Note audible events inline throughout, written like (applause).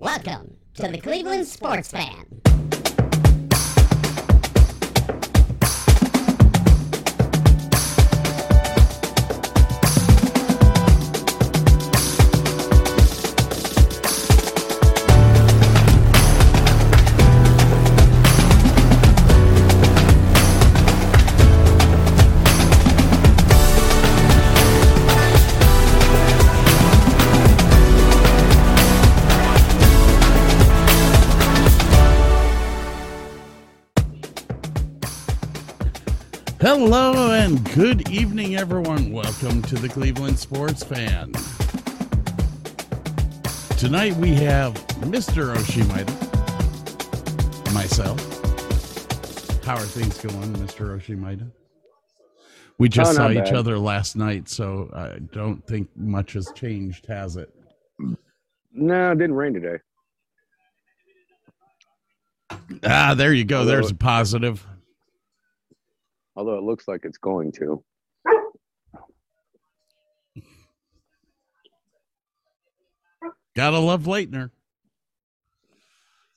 Welcome to the Cleveland Sports Fan. Hello and good evening, everyone. Welcome to the Cleveland Sports Fan. Tonight we have Mr. Oshimida, myself. How are things going, Mr. Oshimida? We just Oh, saw not each other last night, so I don't think much has changed, has it? No, it didn't rain today. Ah, there you go. There's a positive. Although it looks like it's going to. Gotta love Leitner.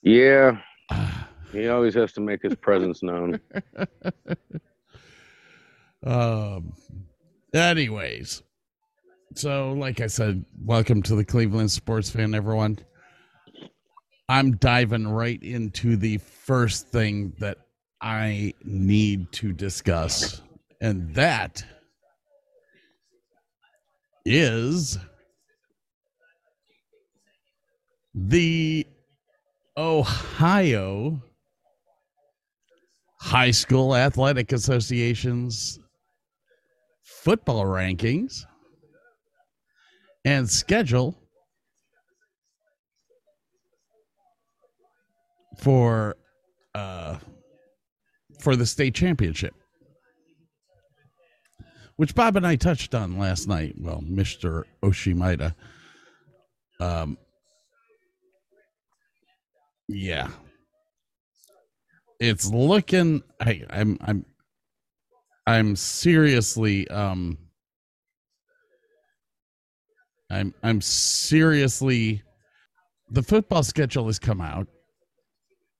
Yeah, (sighs) he always has to make his presence known. (laughs) Um, anyways, so like I said, welcome to the Cleveland Sports Fan, everyone. I'm diving right into the first thing that I need to discuss, and that is the Ohio High School Athletic Association's football rankings and schedule for uh for the state championship which Bob and I touched on last night well Mr. Oshimida um yeah it's looking I I'm I'm I'm seriously um I'm I'm seriously the football schedule has come out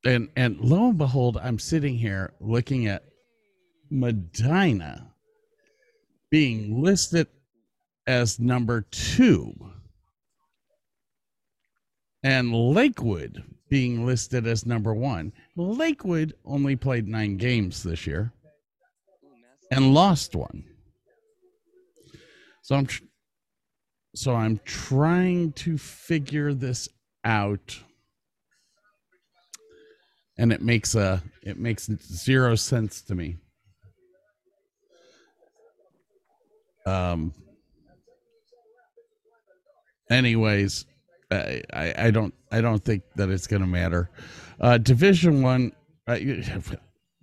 and and lo and behold I'm sitting here looking at Medina being listed as number 2 and Lakewood being listed as number 1. Lakewood only played 9 games this year and lost one. So I'm tr- so I'm trying to figure this out and it makes a it makes zero sense to me. Um anyways, I I, I don't I don't think that it's going to matter. Uh division 1 uh,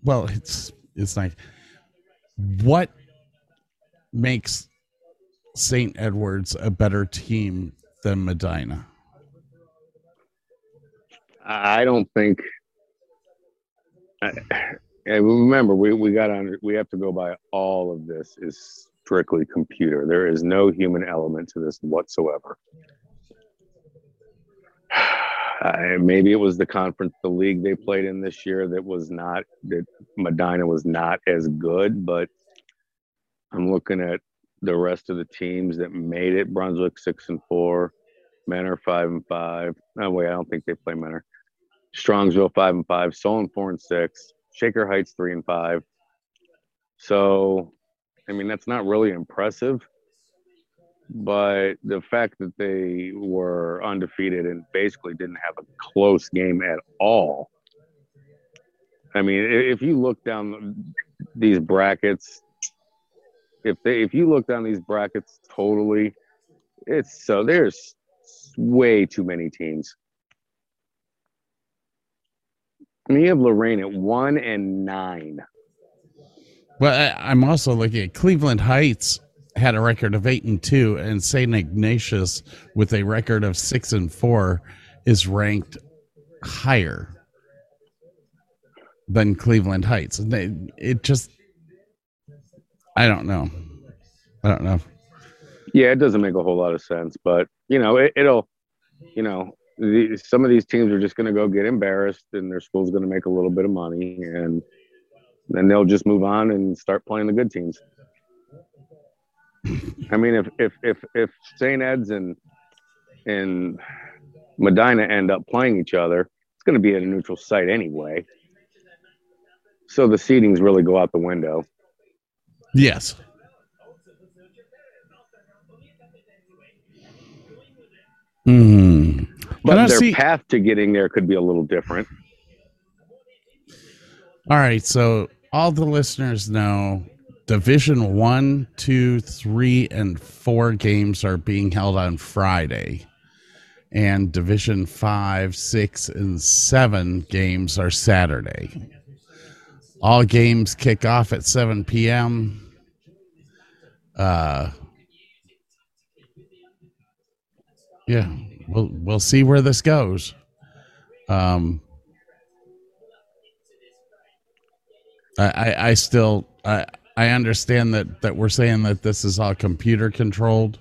well it's it's nice what makes St. Edwards a better team than Medina? I don't think. And remember, we, we got on. We have to go by all of this is strictly computer. There is no human element to this whatsoever. (sighs) Uh, maybe it was the conference, the league they played in this year that was not that Medina was not as good. But I'm looking at the rest of the teams that made it. Brunswick six and four, Mentor five and five. Wait, I don't think they play Mentor. Strongsville five and five. Solon four and six. Shaker Heights three and five. So, I mean, that's not really impressive. But the fact that they were undefeated and basically didn't have a close game at all. I mean, if you look down these brackets, if they if you look down these brackets totally, it's so there's way too many teams. Mean, have Lorain at one and nine. Well, I, I'm also looking at Cleveland Heights had a record of eight and two, and St. Ignatius with a record of six and four is ranked higher than Cleveland Heights. They, it just, I don't know. I don't know. Yeah, it doesn't make a whole lot of sense, but you know, it, it'll, you know, the, some of these teams are just going to go get embarrassed, and their school's going to make a little bit of money, and then they'll just move on and start playing the good teams. I mean, if if if if St. Ed's and and Medina end up playing each other, it's going to be at a neutral site anyway. So the seedings really go out the window. Yes. Hmm. But their see- path to getting there could be a little different. All right, so all the listeners know Division one, two, three, and four games are being held on Friday, and Division five, six, and seven games are Saturday. All games kick off at seven p.m. Uh, yeah, we'll we'll see where this goes. Um. I, I, I still I I understand that that we're saying that this is all computer controlled.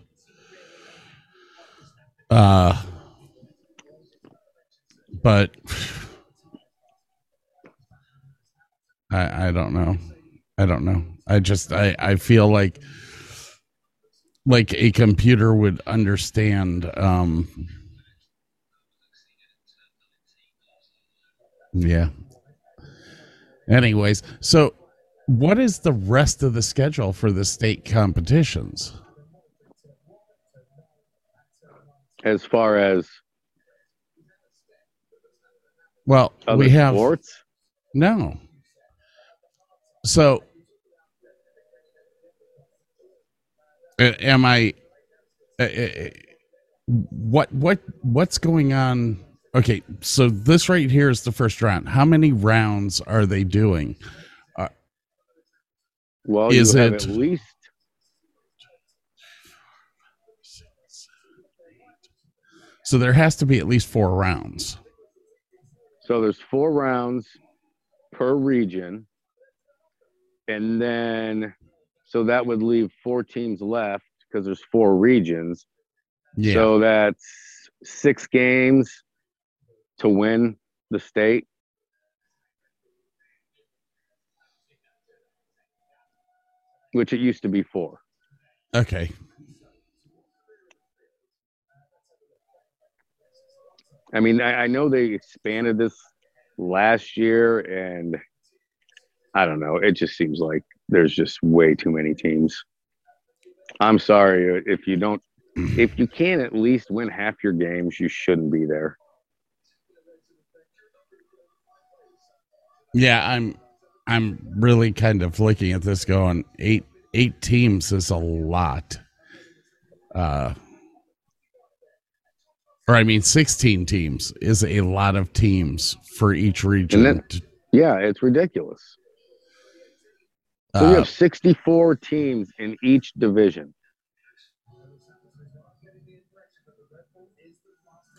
Uh but I I don't know. I don't know. I just I I feel like like a computer would understand um yeah Anyways, so what is the rest of the schedule for the state competitions? As far as Well, we have sports, no. So, am I? uh, uh, What what what's going on? Okay, so this right here is the first round. How many rounds are they doing? Uh, well, Is you have it- at least So there has to be at least four rounds. so there's four rounds per region, and then so that would leave four teams left because there's four regions. Yeah. So that's six games to win the state. Which it used to be four. okay. I mean, I, I know they expanded this last year, and I don't know. It just seems like there's just way too many teams. I'm sorry if you don't, if you can't at least win half your games, you shouldn't be there. Yeah, I'm I'm really kind of looking at this going eight eight teams is a lot. Uh or I mean 16 teams is a lot of teams for each region. then- Yeah, it's ridiculous. So Uh, you have 64 teams in each division.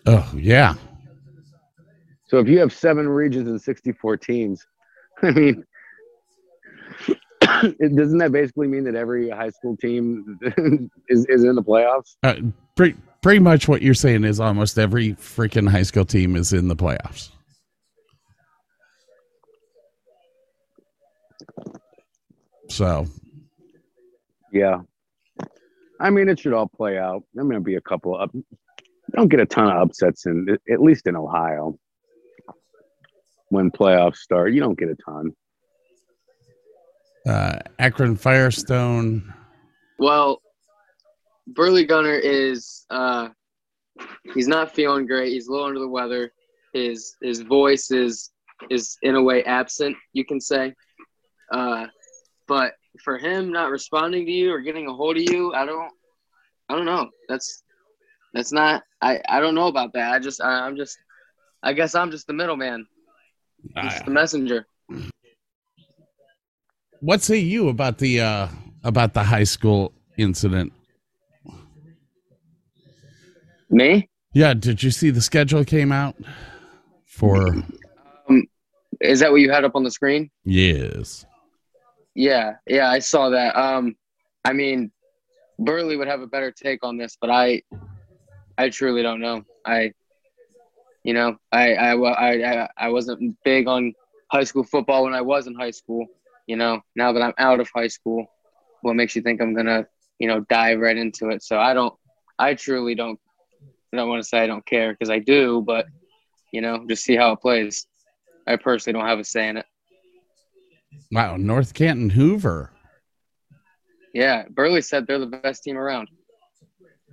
oh yeah. So if you have seven regions and 64 teams, (laughs) I mean, (coughs) it- doesn't that basically mean that every high school team (laughs) is, is in the playoffs? Uh, pretty pretty much what you're saying is almost every freaking high school team is in the playoffs. So, Yeah. I mean, it should all play out. There may be a couple up. don't get a ton of upsets in at least in Ohio. When playoffs start, you don't get a ton. Uh, Akron Firestone. Well, Burley Gunner is uh, he's not feeling great. He's a little under the weather. His his voice is is in a way absent, you can say. Uh, but for him not responding to you or getting a hold of you, I don't I don't know. That's that's not I I don't know about that. I just I, I'm just I guess I'm just the middleman. I'm the messenger. What say you about the uh about the high school incident? Me? Yeah, did you see the schedule came out for Um, is that what you had up on the screen? Yes. Yeah, yeah, I saw that. Um, I mean, Burley would have a better take on this, but I, I truly don't know. I, you know, I, I, I, I, wasn't big on high school football when I was in high school. You know, now that I'm out of high school, what makes you think I'm gonna, you know, dive right into it? So I don't, I truly don't, I don't want to say I don't care because I do, but you know, just see how it plays. I personally don't have a say in it. Wow, North Canton Hoover. Yeah, Burley said they're the best team around.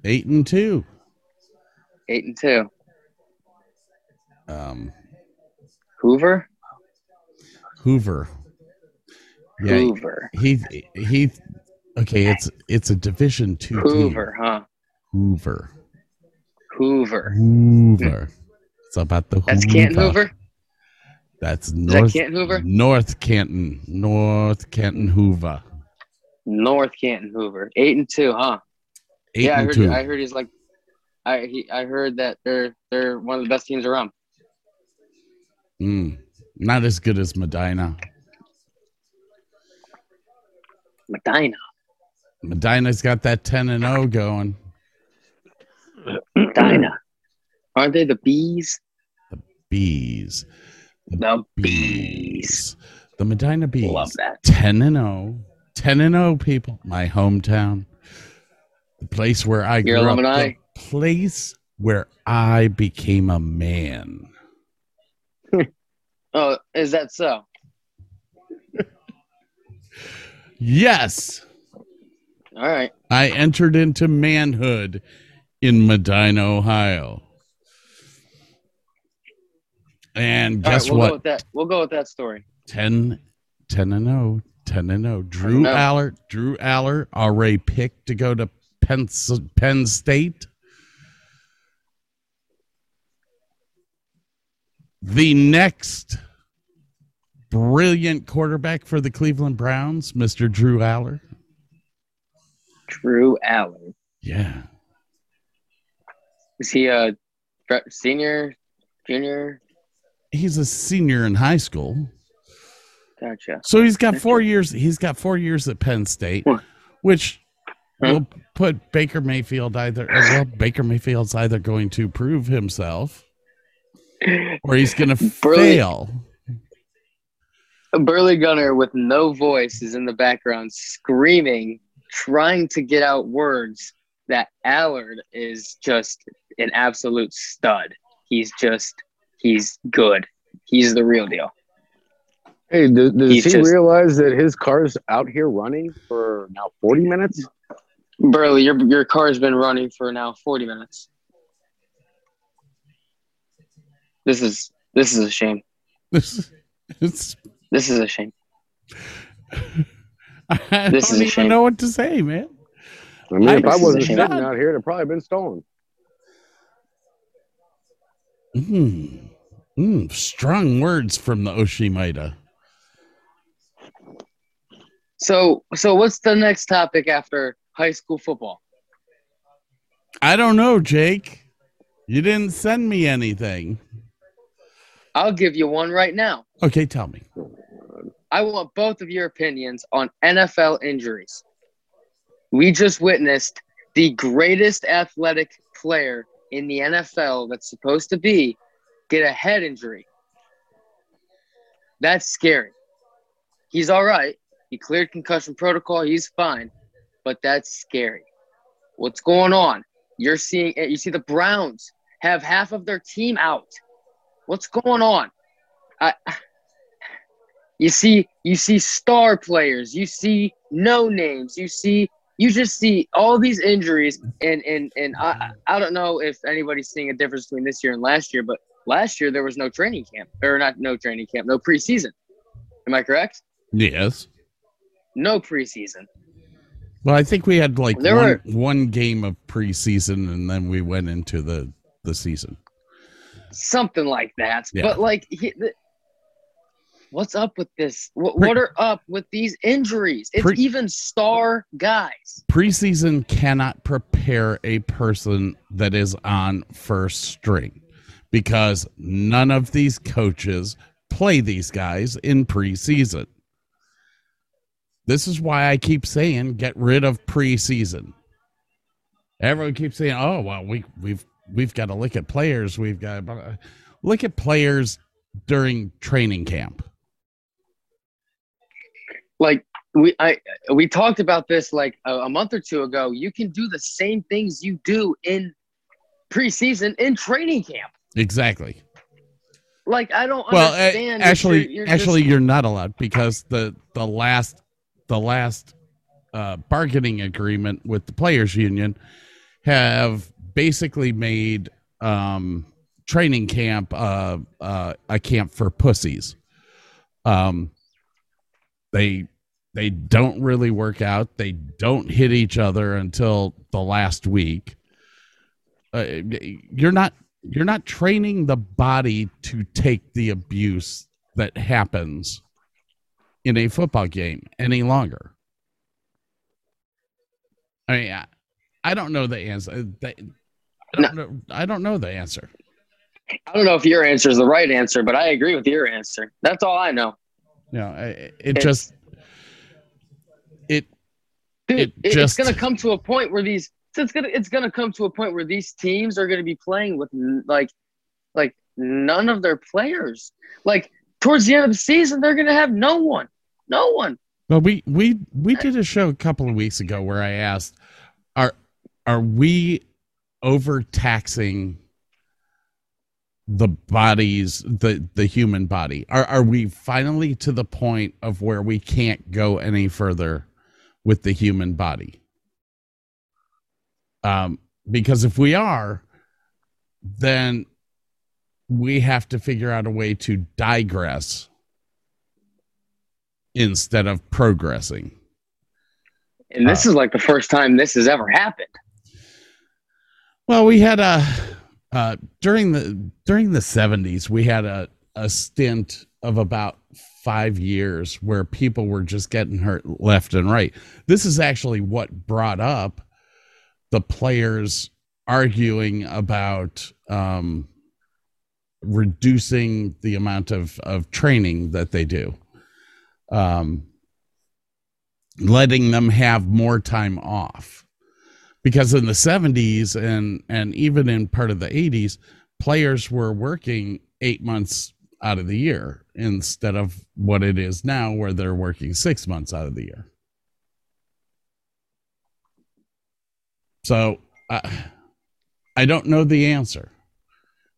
Eight and two. Eight and two. Um Hoover. Hoover. Yeah, Hoover. he he okay, it's it's a division two Hoover, team. huh? Hoover. Hoover. Hoover. It's about the Hoover. That's Canton Hoover. That's Is North that Canton Hoover? North Canton. North Canton Hoover. North Canton Hoover. Eight and two, huh? Eight yeah, I heard. two. I heard he's like. I he, I heard that they're they're one of the best teams around. Mm, not as good as Medina. Medina. Medina's got that 10 and 0 going. Medina. Aren't they the bees? The bees. The bees. The Medina Bees. Love that. 10 and 0. 10 and 0 people. My hometown. The place where I Your grew alumni? up. The place where I became a man. Oh, is that so? Yes. All right. I entered into manhood in Medina, Ohio. And All right, guess we'll what? Go with that. We'll go with that story. 10, 10 and 0. 10 and 0. Drew know. Oh. Allar, Drew Allar already picked to go to Penn, Penn State. The next brilliant quarterback for the Cleveland Browns, Mr. Drew Allar. Drew Allar. Yeah. Is he a senior, junior? He's a senior in high school. Gotcha. So he's got four years. He's got four years at Penn State, which Huh? will put Baker Mayfield either. uh, Well, Baker Mayfield's either going to prove himself or he's going to fail. A burly gunner with no voice is in the background screaming, trying to get out words that Allard is just an absolute stud. He's just, he's good. He's the real deal. Hey, does, does he just- realize that his car's out here running for now 40 minutes? Burley, your your car's been running for now 40 minutes. This is this is a shame. (laughs) This, it's, This is a shame. (laughs) I This don't is a even shame. know what to say, man. I mean, I- if I wasn't sitting out here, it'd probably been stolen. Mm, mm, strong words from the Oshimida. So so what's the next topic after high school football? I don't know, Jake. You didn't send me anything. I'll give you one right now. Okay, tell me. I want both of your opinions on NFL injuries. We just witnessed the greatest athletic player in the NFL that's supposed to be get a head injury. That's scary. He's all right. He cleared concussion protocol. He's fine. But that's scary. What's going on? You're seeing it. You see the Browns have half of their team out. What's going on? I, you see, you see star players. You see no names. You see, you just see all these injuries. And and and I I don't know if anybody's seeing a difference between this year and last year, but last year there was no training camp, or not no training camp, no preseason. Am I correct? Yes. No preseason. Well, I think we had like There one, were- one game of preseason, and then we went into the the season. something like that. Yeah. But like, he, the, what's up with this? What, Pre- what are up with these injuries? It's Pre- even star guys. Preseason cannot prepare a person that is on first string because none of these coaches play these guys in preseason. This is why I keep saying get rid of preseason. Everyone keeps saying, "Oh, well, we we've we've got to look at players. We've got to look at players during training camp." Like we, I, we talked about this like a, a month or two ago. You can do the same things you do in preseason in training camp. Exactly. Like I don't well understand. that actually you're- you're actually just- you're not allowed because the the last the last uh, bargaining agreement with the players union have basically made um, training camp uh, uh, a camp for pussies um, they they don't really work out they don't hit each other until the last week uh, you're not you're not training the body to take the abuse that happens in a football game any longer. I mean, I, I don't know the answer. Uh, I don't know. I don't know the answer. I don't know if your answer is the right answer, but I agree with your answer. That's all I know. I- it It's- just it Dude, It it- just- it's gonna come to a point where these it's gonna it's gonna come to a point where these teams are gonna be playing with like like none of their players. Like towards the end of the season, they're gonna have no one, no one. Well, we we we did a show a couple of weeks ago where I asked, are are we overtaxing the bodies the the human body? Are are we finally to the point of where we can't go any further with the human body? Um, because if we are, then we have to figure out a way to digress instead of progressing. And this Uh, is like the first time this has ever happened. Well, we had a uh, during the during the seventies, we had a a stint of about five years where people were just getting hurt left and right. This is actually what brought up the players arguing about um, reducing the amount of of training that they do. Um, letting them have more time off because in the 70s and and even in part of the 80s players were working 8 months out of the year instead of what it is now where they're working 6 months out of the year. So uh, i don't know the answer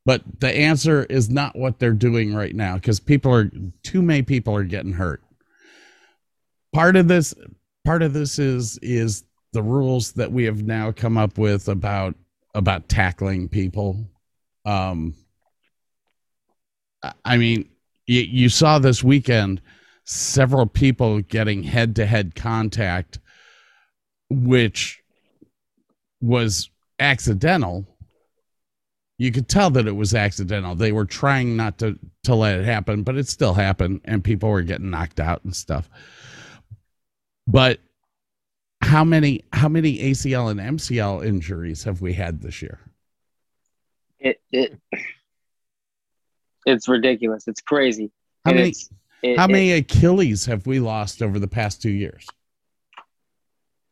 but the answer is not what they're doing right now because people are too many people are getting hurt. Part of this part of this is is the rules that we have now come up with about about tackling people um I- mean you, you saw this weekend several people getting head to head contact which was accidental. You could tell that it was accidental. They were trying not to to let it happen but it still happened and people were getting knocked out and stuff. But how many how many ACL and MCL injuries have we had this year? It it it's ridiculous. It's crazy. How And many it- how it- many Achilles have we lost over the past 2 years?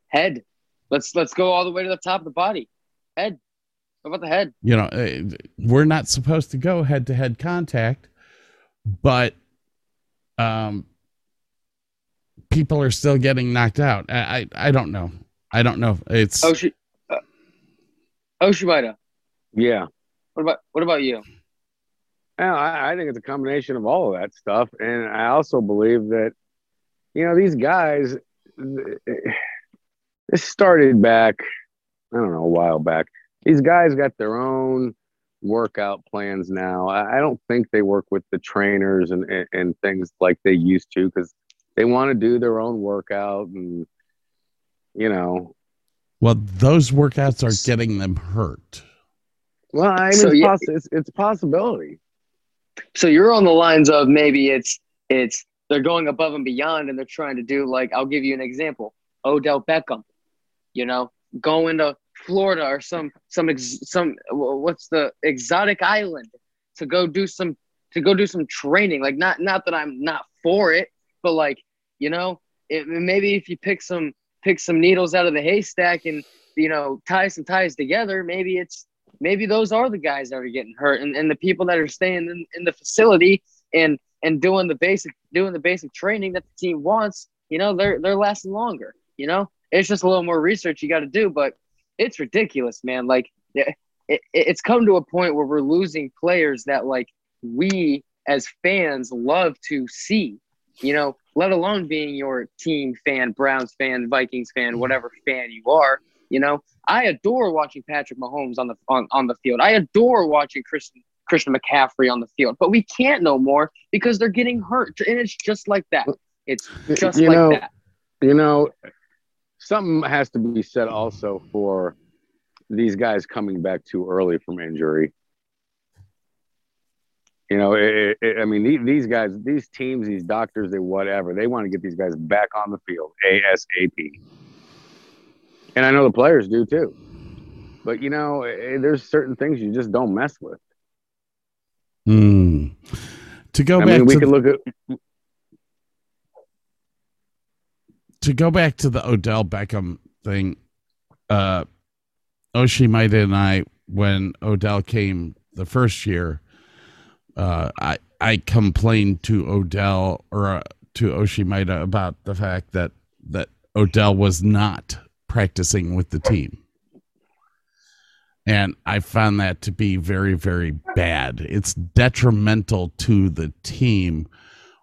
head? Let's let's go all the way to the top of the body. Head. How about the head? You know, uh, we're not supposed to go head to head contact, but um people are still getting knocked out. I I, I don't know. I don't know. It's Oh, shoot. Uh, Oshibida, Yeah. what about what about you? Well, I, I think it's a combination of all of that stuff, and I also believe that, you know, these guys. This started back, I don't know, a while back. These guys got their own workout plans now. I, I don't think they work with the trainers and and, and things like they used to because they want to do their own workout and, you know, Well, those workouts are getting them hurt. well, I mean, So, it's, yeah- it's, it's a possibility. So you're on the lines of maybe it's it's they're going above and beyond and they're trying to do like I'll give you an example. Odell Beckham, you know, going to Florida or some some ex, some what's the exotic island to go do some to go do some training. Like not not that I'm not for it, but like you know, it, maybe if you pick some pick some needles out of the haystack and you know tie some ties together, maybe it's maybe those are the guys that are getting hurt and, and the people that are staying in, in the facility and and doing the basic doing the basic training that the team wants you know they're they're lasting longer you know? It's just a little more research you got to do but it's ridiculous man. Like it, it, it's come to a point where we're losing players that like we as fans love to see you know let alone being your team fan browns fan vikings fan mm-hmm. whatever fan you are you know I adore watching Patrick Mahomes on the on, on the field. I adore watching Christian Christian McCaffrey on the field, but we can't no more because they're getting hurt, and it's just like that. It's just you like know, that. you know, something has to be said also for these guys coming back too early from injury. You know, it, it, I mean, these, guys, these teams, these doctors, they whatever, they want to get these guys back on the field ASAP. And I know the players do too. But you know, eh, there's certain things you just don't mess with. Hmm. To go I back mean, we to could look at to go back to the Odell Beckham thing, uh, Oshi and I, when Odell came the first year, uh, I I complained to Odell or uh, to Oshimida about the fact that that Odell was not practicing with the team. And I found that to be very, very bad. It's detrimental to the team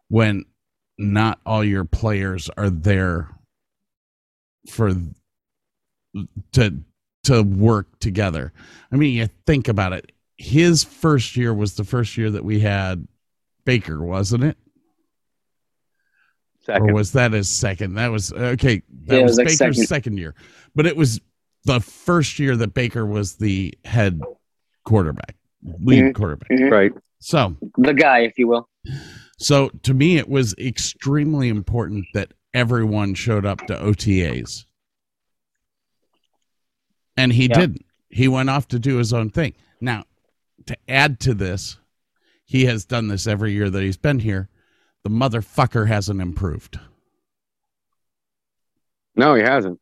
when not all your players are there for to to work together. I mean, you think about it. His first year was the first year that we had Baker, wasn't it? second. Or was that his second? That was okay. That Yeah, it was, was like Baker's second. second. year, but it was the first year that Baker was the head quarterback, lead Mhm. quarterback. Mhm. right. So, The guy, if you will. so to me, it was extremely important that everyone showed up to OTAs, and he Yeah. didn't. He went off to do his own thing. Now, to add to this, he has done this every year that he's been here. The motherfucker hasn't improved. No, he hasn't.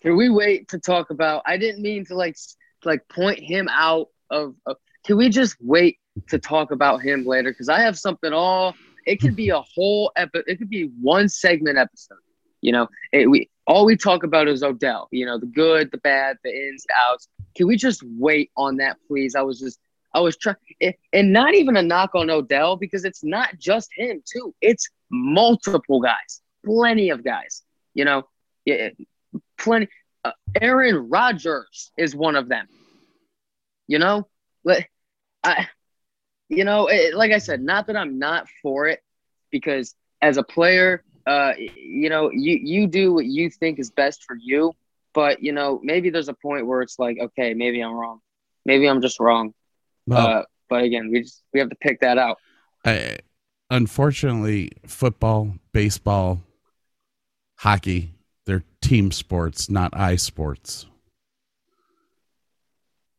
Can we wait to talk about? I didn't mean to like like point him out of. of can we just wait to talk about him later? Because I have something all. It could be a whole episode. It could be one segment episode. You know, it, we all we talk about is Odell. You know, the good, the bad, the ins, the outs. Can we just wait on that, please? I was just. I was trying, and not even a knock on Odell because it's not just him too. It's multiple guys, plenty of guys. You know, yeah, plenty. Uh, Aaron Rodgers is one of them. You know, but I, you know, it, like I said, not that I'm not for it, because as a player, uh, you know, you you do what you think is best for you, but you know, maybe there's a point where it's like, okay, maybe I'm wrong, maybe I'm just wrong. Well, uh, but again, we just we have to pick that out. I, unfortunately, football, baseball, hockey, they're team sports, not eye sports.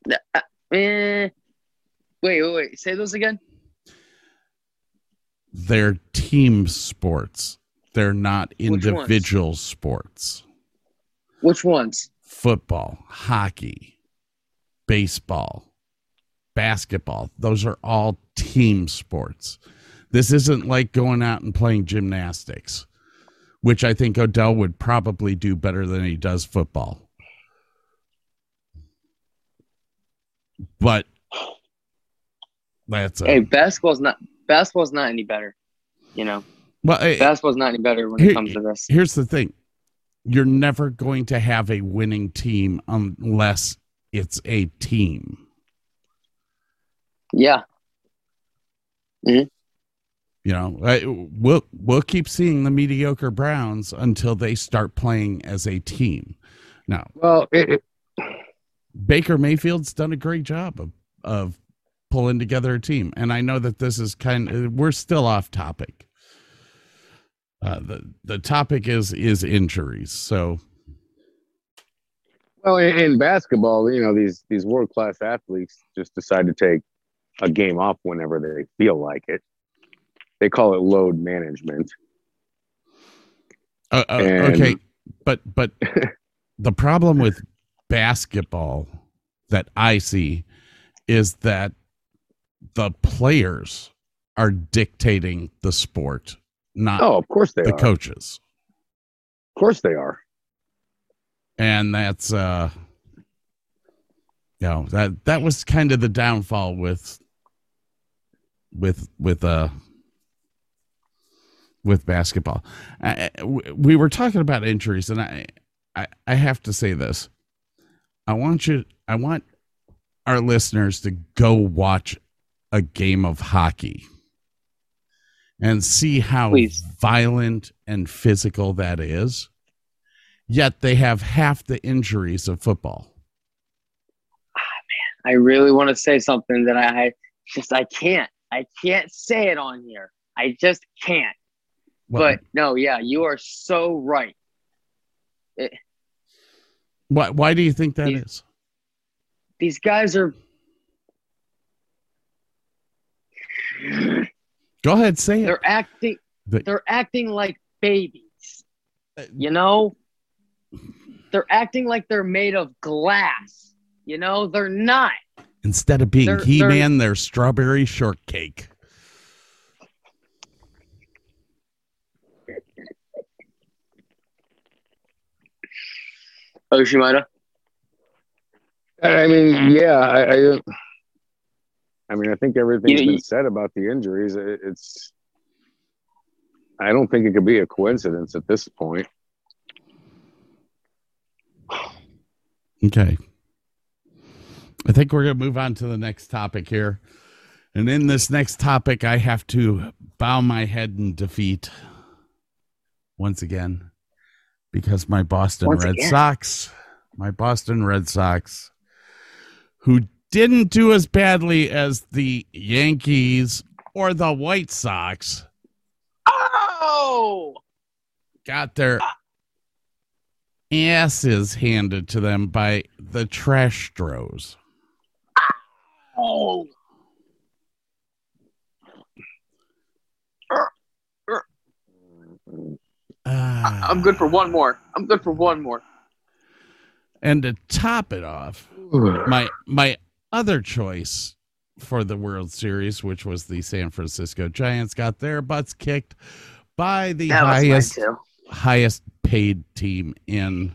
Uh, eh, wait, wait, wait. Say those again. They're team sports. They're not individual sports. Which ones? Football, hockey, baseball, basketball, those are all team sports. This isn't like going out and playing gymnastics, which I think Odell would probably do better than he does football. but that's a, Hey, basketball's not basketball's not any better. You know, well. basketball's not any better when Here- it comes to this. here's the thing: you're never going to have a winning team unless it's a team. Yeah, Hmm. You know, I- we'll we'll keep seeing the mediocre Browns until they start playing as a team. Now, Well, it, it, Baker Mayfield's done a great job of of pulling together a team, and I know that this is kind. of We're still off topic. Uh, the the topic is is injuries. So well, in, in basketball, you know, these these world class athletes just decide to take a game off whenever they feel like it. They call it load management. Uh, uh, And- okay, but but (laughs) the problem with basketball that I see is that the players are dictating the sport, not Oh, of course they are the are. coaches, Of course they are. and that's uh, you know that that was kind of the downfall with with with uh with basketball. I, we were talking about injuries, and I, I I have to say this. I want you. I want our listeners to go watch a game of hockey and see how Please. violent and physical that is. Yet they have half the injuries of football. Ah, man, I really want to say something that I, just I can't. I can't say it on here. I just can't. Well, but no, yeah, you are so right. Eh. why? Why do you think that These- is? These guys are Go ahead, say it. they're acting The- they're acting like babies. Uh, You know? They're acting like they're made of glass. You know, they're not. Instead of being they're- He Man, they're strawberry shortcake. Oshimata. I mean, yeah, I, I, I mean, I think everything's You been you- said about the injuries. It, it's, I don't think it could be a coincidence at this point. Okay. I think we're going to move on to the next topic here. And in this next topic, I have to bow my head in defeat once again because my Boston Once Red again? Sox, my Boston Red Sox, who didn't do as badly as the Yankees or the White Sox, Oh! got their asses handed to them by the Trash Stros. Oh! Ah. I'm good for one more. I'm good for one more. And to top it off, my my other choice for the World Series, which was the San Francisco Giants, got their butts kicked by the That highest highest paid team in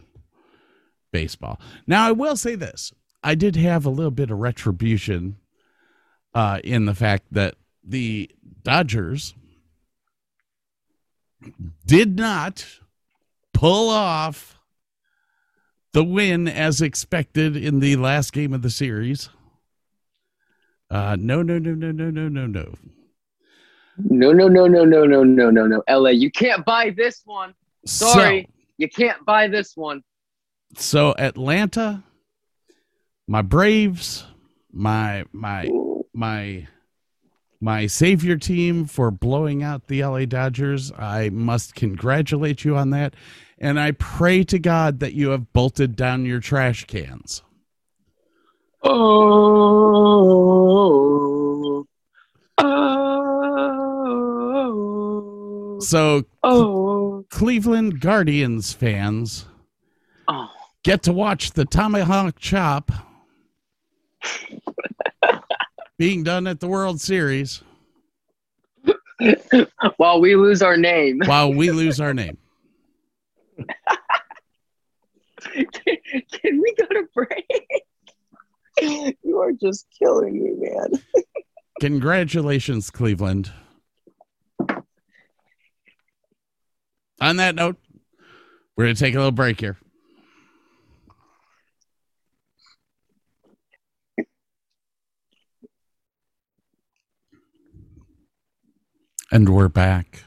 baseball. Now, I will say this: I did have a little bit of retribution uh, in the fact that the Dodgers did not pull off the win as expected in the last game of the series. Uh, no, no, no, no, no, no, no, no. No, no, no, no, no, no, no, no, no. LA, you can't buy this one. Sorry. You can't buy this one. So, so Atlanta, my Braves, my my my my savior team for blowing out the LA Dodgers. I must congratulate you on that. And I pray to God that you have bolted down your trash cans. Oh, oh. Oh. So, Oh. Cleveland Guardians fans Oh. get to watch the Tomahawk Chop (laughs) being done at the World Series (laughs) While we lose our name. (laughs) while we lose our name. Can, can we go to break? (laughs) you are just killing me, man. (laughs) Congratulations, Cleveland. On that note, we're going to take a little break here. And we're back.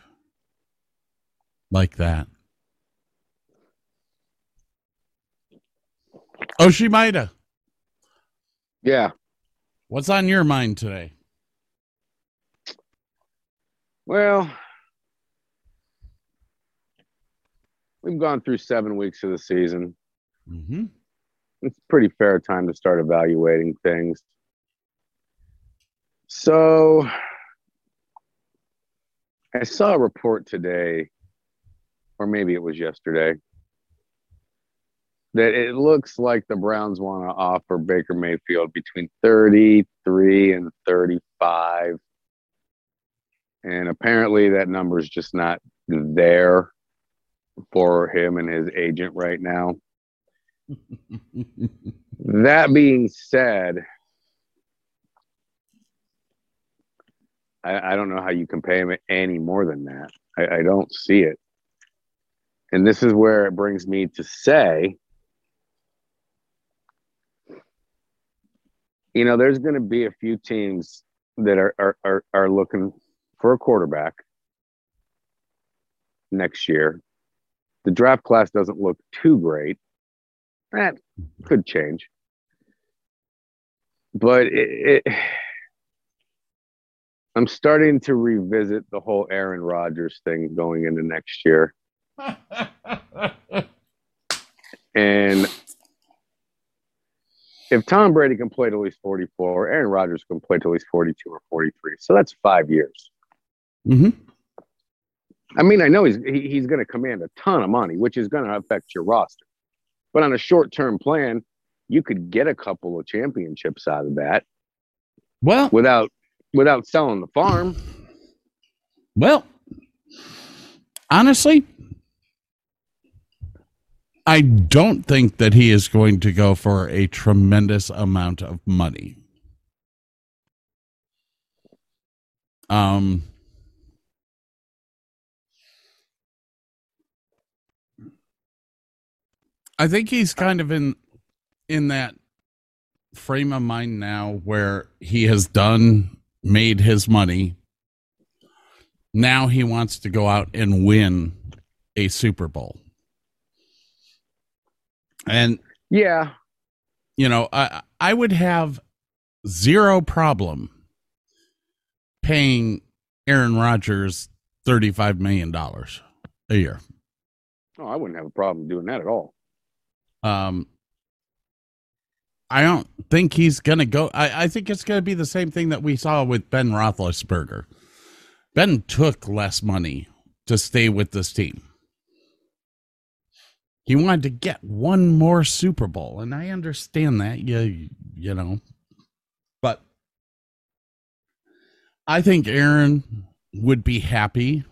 Like that. Oh, have. Yeah. What's on your mind today? Well, we've gone through seven weeks of the season. Mm-hmm. It's a pretty fair time to start evaluating things. So, I saw a report today, or maybe it was yesterday, that it looks like the Browns want to offer Baker Mayfield between 33 and 35. And apparently that number is just not there for him and his agent right now. (laughs) that being said, I, I, don't know how you can pay him any more than that. I, I don't see it. And this is where it brings me to say you know, there's going to be a few teams that are, are, are, are looking for a quarterback next year. The draft class doesn't look too great. That could change. But it, it, (sighs) I'm starting to revisit the whole Aaron Rodgers thing going into next year. (laughs) and if Tom Brady can play to at least 44, Aaron Rodgers can play to at least 42 or 43. So that's five years. Mm-hmm. I mean, I know he's he, he's going to command a ton of money, which is going to affect your roster. But on a short term plan, you could get a couple of championships out of that. Well, without without selling the farm. Well, honestly, I don't think that he is going to go for a tremendous amount of money. Um, I think he's kind of in in that frame of mind now where he has done made his money. Now he wants to go out and win a Super Bowl. And yeah, you know, I I would have zero problem paying Aaron Rodgers thirty five million dollars a year. Oh, I wouldn't have a problem doing that at all. Um, I don't think he's gonna go. I, I think it's gonna be the same thing that we saw with Ben Roethlisberger. Ben took less money to stay with this team. He wanted to get one more Super Bowl, and I understand that. You you know, but I think Aaron would be happy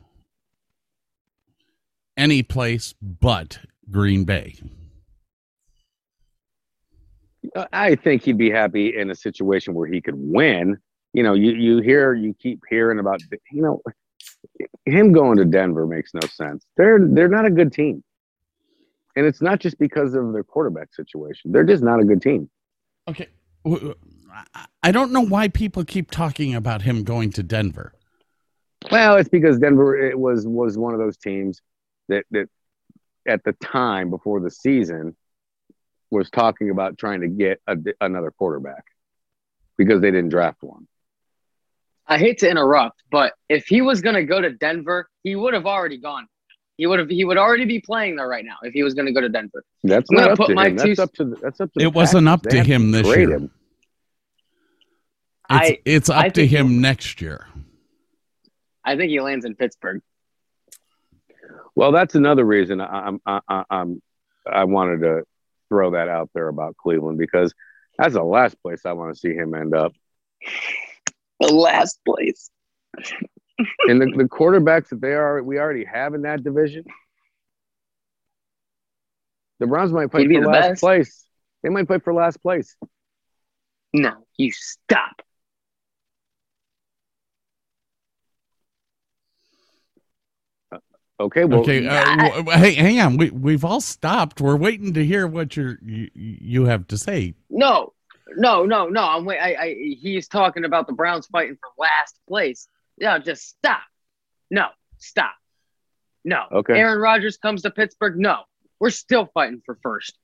any place but Green Bay. Uh, I think he'd be happy in a situation where he could win. You know, you you hear you keep hearing about you know him going to Denver makes no sense. They're they're not a good team. And it's not just because of their quarterback situation. They're just not a good team. Okay. I don't know why people keep talking about him going to Denver. Well, it's because Denver it was was one of those teams that that at the time before the season was talking about trying to get a, another quarterback because they didn't draft one. I hate to interrupt, but if he was going to go to Denver, he would have already gone. He would have. He would already be playing there right now if he was going to go to Denver. That's I'm not up to him. That's up to. That's up to. It wasn't up to him this year. Him. It's, I, it's up I to him next year. I think he lands in Pittsburgh. Well, that's another reason I'm, I, I, I'm, I wanted to throw that out there about Cleveland because that's the last place I want to see him end up. The last place (laughs) and the, the quarterbacks that they are we already have in that division, the Browns might fight for last best. place. They might fight for last place. No, you stop. Okay, well, okay, uh, w- hey, hang on. We we've all stopped. We're waiting to hear what you're, you you have to say. No, no, no, no. I'm wait. I, I he's talking about the Browns fighting for last place. Yeah, just stop. No, stop. No. Okay. Aaron Rodgers comes to Pittsburgh. No, we're still fighting for first.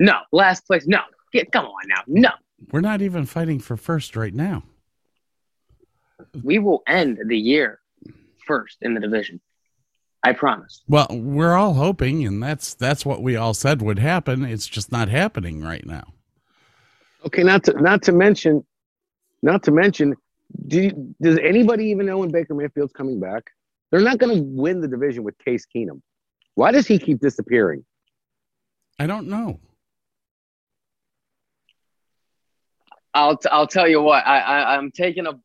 No, last place. No, get come on now. No, We're not even fighting for first right now. we will end the year first in the division. I promise. Well, we're all hoping, and that's that's what we all said would happen. It's just not happening right now. okay, not to not to mention, not to mention, do you, does anybody even know when Baker Mayfield's coming back? They're not going to win the division with Case Keenum. Why does he keep disappearing? I don't know. I'll t- I'll tell you what. I, I I'm taking a.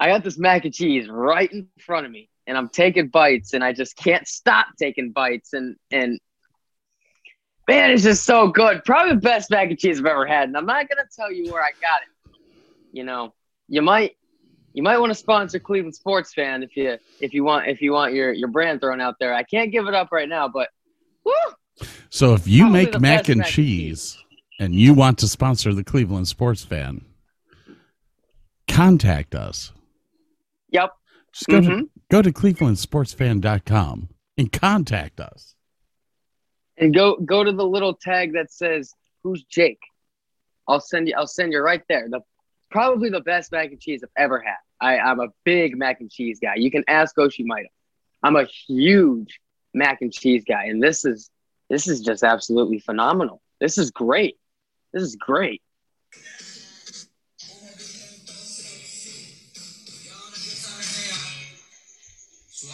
I got this mac and cheese right in front of me, and I'm taking bites, and I just can't stop taking bites, and and man, it's just so good. Probably the best mac and cheese I've ever had, and I'm not gonna tell you where I got it. You know, you might you might want to sponsor Cleveland Sports Fan if you if you want if you want your your brand thrown out there. I can't give it up right now, but woo, So if you Probably make mac and mac cheese and you want to sponsor the Cleveland Sports Fan, contact us. yep. Just go to Mhm. go to clevelandsportsfan.com and contact us. and go go to the little tag that says who's Jake. I'll send you. I'll send you right there. The probably the best mac and cheese I've ever had. I, I'm a big mac and cheese guy. You can ask Oshimida. I'm a huge mac and cheese guy, and this is this is just absolutely phenomenal. This is great. This is great.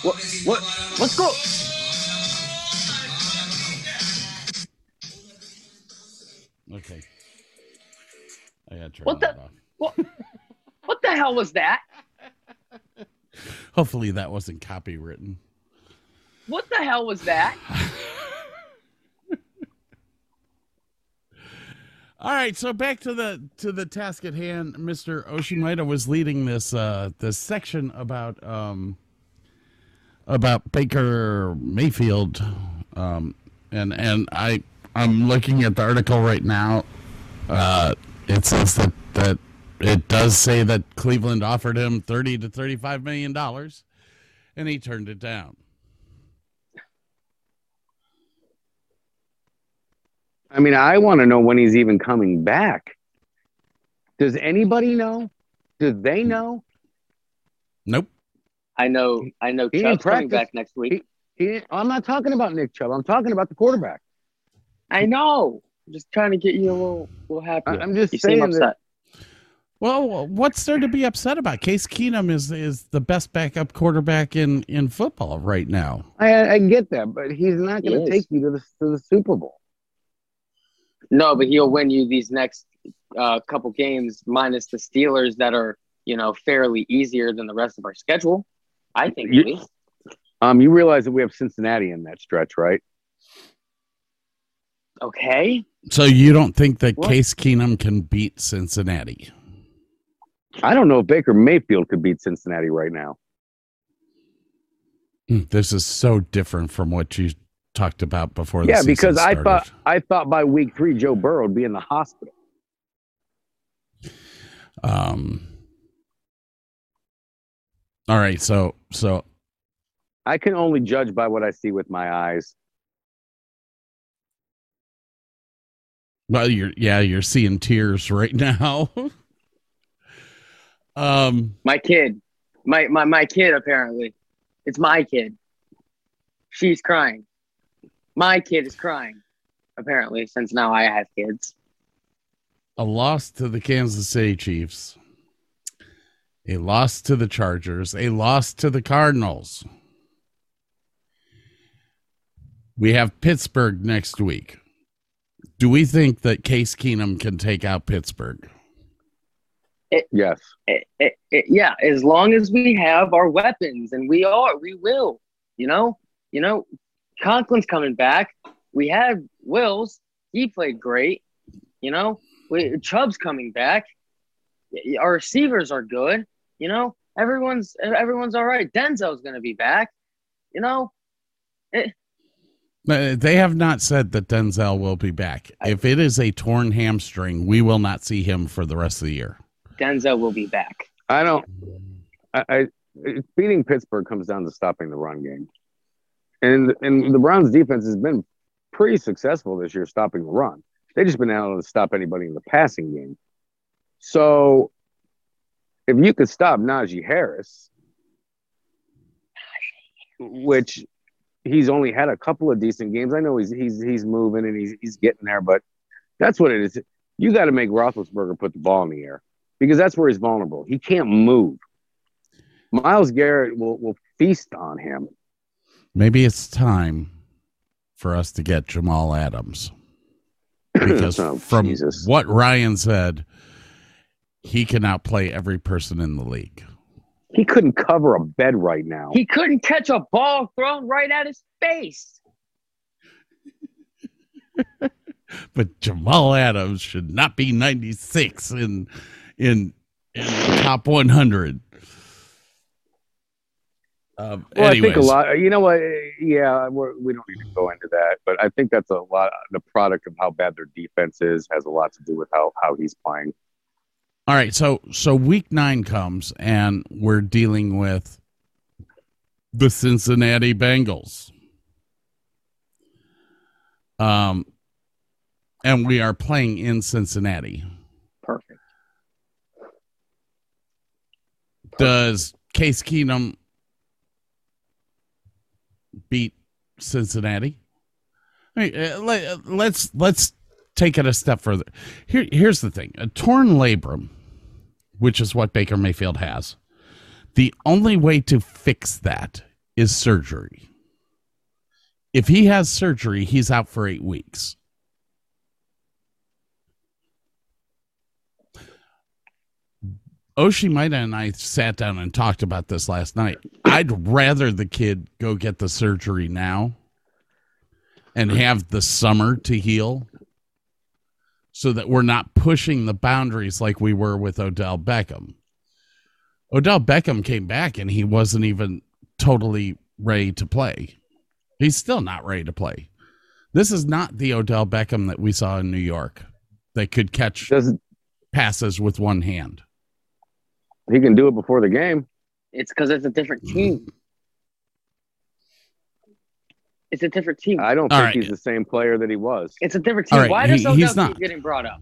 What? What? Let's go. Okay. I gotta turn What the- off. What? What the hell was that? Hopefully that wasn't copywritten. What the hell was that? (laughs) All right, so back to the to the task at hand. Mr. Oshimida was leading this uh this section about um about Baker Mayfield um and and I I'm looking at the article right now. Uh it says that that it does say that Cleveland offered him 30 to 35 million dollars and he turned it down. I mean, I want to know when he's even coming back. Does anybody know? Do they know? Nope. I know. I know. He Chubb's didn't coming practice. back next week. He, I'm not talking about Nick Chubb. I'm talking about the quarterback. I know. I'm just trying to get you a little, little happy. I- I'm just you seem saying that upset. Well, what's there to be upset about? Case Keenum is is the best backup quarterback in in football right now. I, I get that, but he's not going is. to take you to the, to the Super Bowl. No, but he'll win you these next uh, couple games, minus the Steelers that are, you know, fairly easier than the rest of our schedule. I think. You- Um, you realize that we have Cincinnati in that stretch, right? Okay. So you don't think that What? Case Keenum can beat Cincinnati? I don't know if Baker Mayfield could beat Cincinnati right now. Hmm, This is so different from what you talked about before. Yeah, because I thought I thought by week three Joe Burrow would be in the hospital. Um. All right, so so I can only judge by what I see with my eyes. well, you're yeah, you're seeing tears right (laughs) now. Um. My kid, my, my my kid. Apparently, it's my kid. She's crying. My kid is crying. Apparently, since now I have kids. a loss to the Kansas City Chiefs, a loss to the Chargers, a loss to the Cardinals. We have Pittsburgh next week. Do we think that Case Keenum can take out Pittsburgh? Yes. it, it, it- yeah, as long as we have our weapons, and we are, we will. You know, you know, Conklin's coming back. We have Wills. He played great. You know, We, Chubb's coming back. Our receivers are good. You know, everyone's everyone's all right. Denzel's gonna be back. You know, Uh, They have not said that Denzel will be back. If it is a torn hamstring, we will not see him for the rest of the year. Denzel will be back. I don't. I, I beating Pittsburgh comes down to stopping the run game, and and the Browns' defense has been pretty successful this year stopping the run. They just been able to stop anybody in the passing game. So, if you could stop Najee Harris, which he's only had a couple of decent games, I know he's he's he's moving and he's he's getting there, but that's what it is. You got to make Roethlisberger put the ball in the air because that's where he's vulnerable. He can't move. Myles Garrett will will feast on him. Maybe it's time for us to get Jamal Adams. (clears throat) Because Oh, from Jesus. what Ryan said, he can outplay every person in the league. He couldn't cover a bed right now. He couldn't catch a ball thrown right at his face. (laughs) But Jamal Adams should not be 96 in in in the top 100. Um, well, I think a lot. You know what? Yeah, we're, we don't need to go into that, but I think that's a lot. The product of how bad their defense is has a lot to do with how how he's playing. All right, so so week nine comes and we're dealing with the Cincinnati Bengals. Um, and we are playing in Cincinnati. Does Case Keenum beat Cincinnati? I mean, uh, let, let's let's take it a step further. Here, here's the thing: a torn labrum, which is what Baker Mayfield has. The only way to fix that is surgery. If he has surgery, he's out for eight weeks. Oshimida and I sat down and talked about this last night. I'd rather the kid go get the surgery now and have the summer to heal so that we're not pushing the boundaries like we were with Odell Beckham. Odell Beckham came back and he wasn't even totally ready to play. He's still not ready to play. This is not the Odell Beckham that we saw in New York that could catch Does passes with one hand. He can do it before the game? It's because it's a different Mm-hmm. team. It's a different team. I don't All think right. he's the same player that he was. It's a different team. right, Why does he- Odell he's keep getting brought up?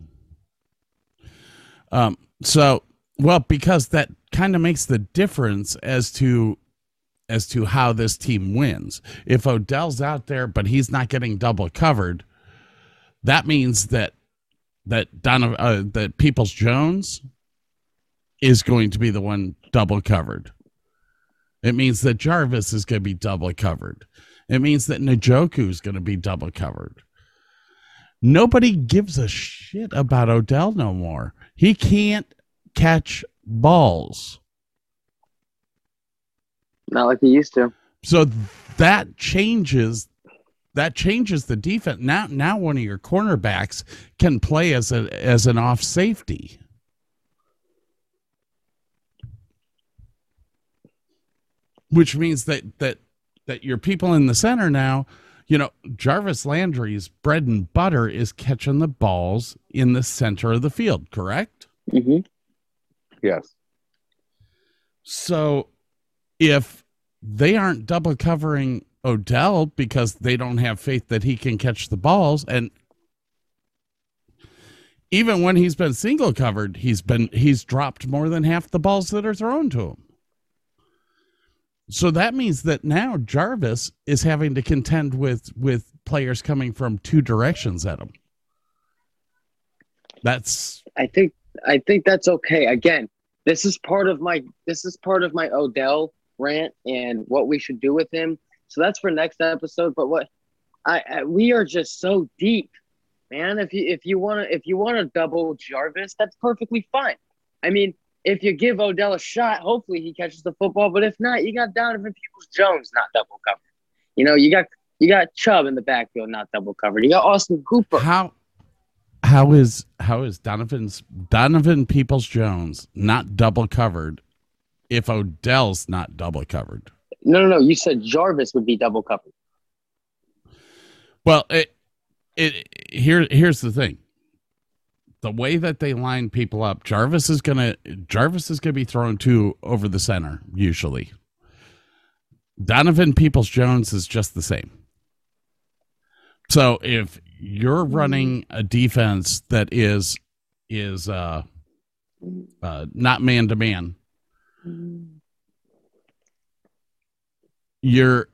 Um, so well, because that kind of makes the difference as to as to how this team wins. If Odell's out there but he's not getting double covered, that means that that Donovan uh, that Peoples Jones is going to be the one double covered. It means that Jarvis is going to be double covered. It means that Njoku is going to be double covered. Nobody gives a shit about Odell no more. He can't catch balls. Not like he used to. So that changes that changes the defense. Now now one of your cornerbacks can play as a as an off safety. Which means that that that your people in the center now, you know, Jarvis Landry's bread and butter is catching the balls in the center of the field, correct? Mm-hmm. Yes. So if they aren't double covering Odell because they don't have faith that he can catch the balls and even when he's been single covered, he's been he's dropped more than half the balls that are thrown to him. So that means that now Jarvis is having to contend with with players coming from two directions at him. That's I think I think that's okay. Again, this is part of my this is part of my Odell rant and what we should do with him. So that's for next episode. But what I, I we are just so deep, man. If you if you want to if you want to double Jarvis, that's perfectly fine. I mean, if you give Odell a shot, hopefully he catches the football. But if not, you got Donovan Peoples Jones not double covered. You know, you got you got Chubb in the backfield not double covered. You got Austin Hooper. how how is how is Donovan's Donovan Peoples Jones not double covered if Odell's not double covered? No, no, no. You said Jarvis would be double covered. Well, it it here here's the thing. The way that they line people up, Jarvis is gonna Jarvis is gonna be thrown two over the center usually. Donovan Peoples Jones is just the same. So if you're running a defense that is is uh, uh not man to man, you're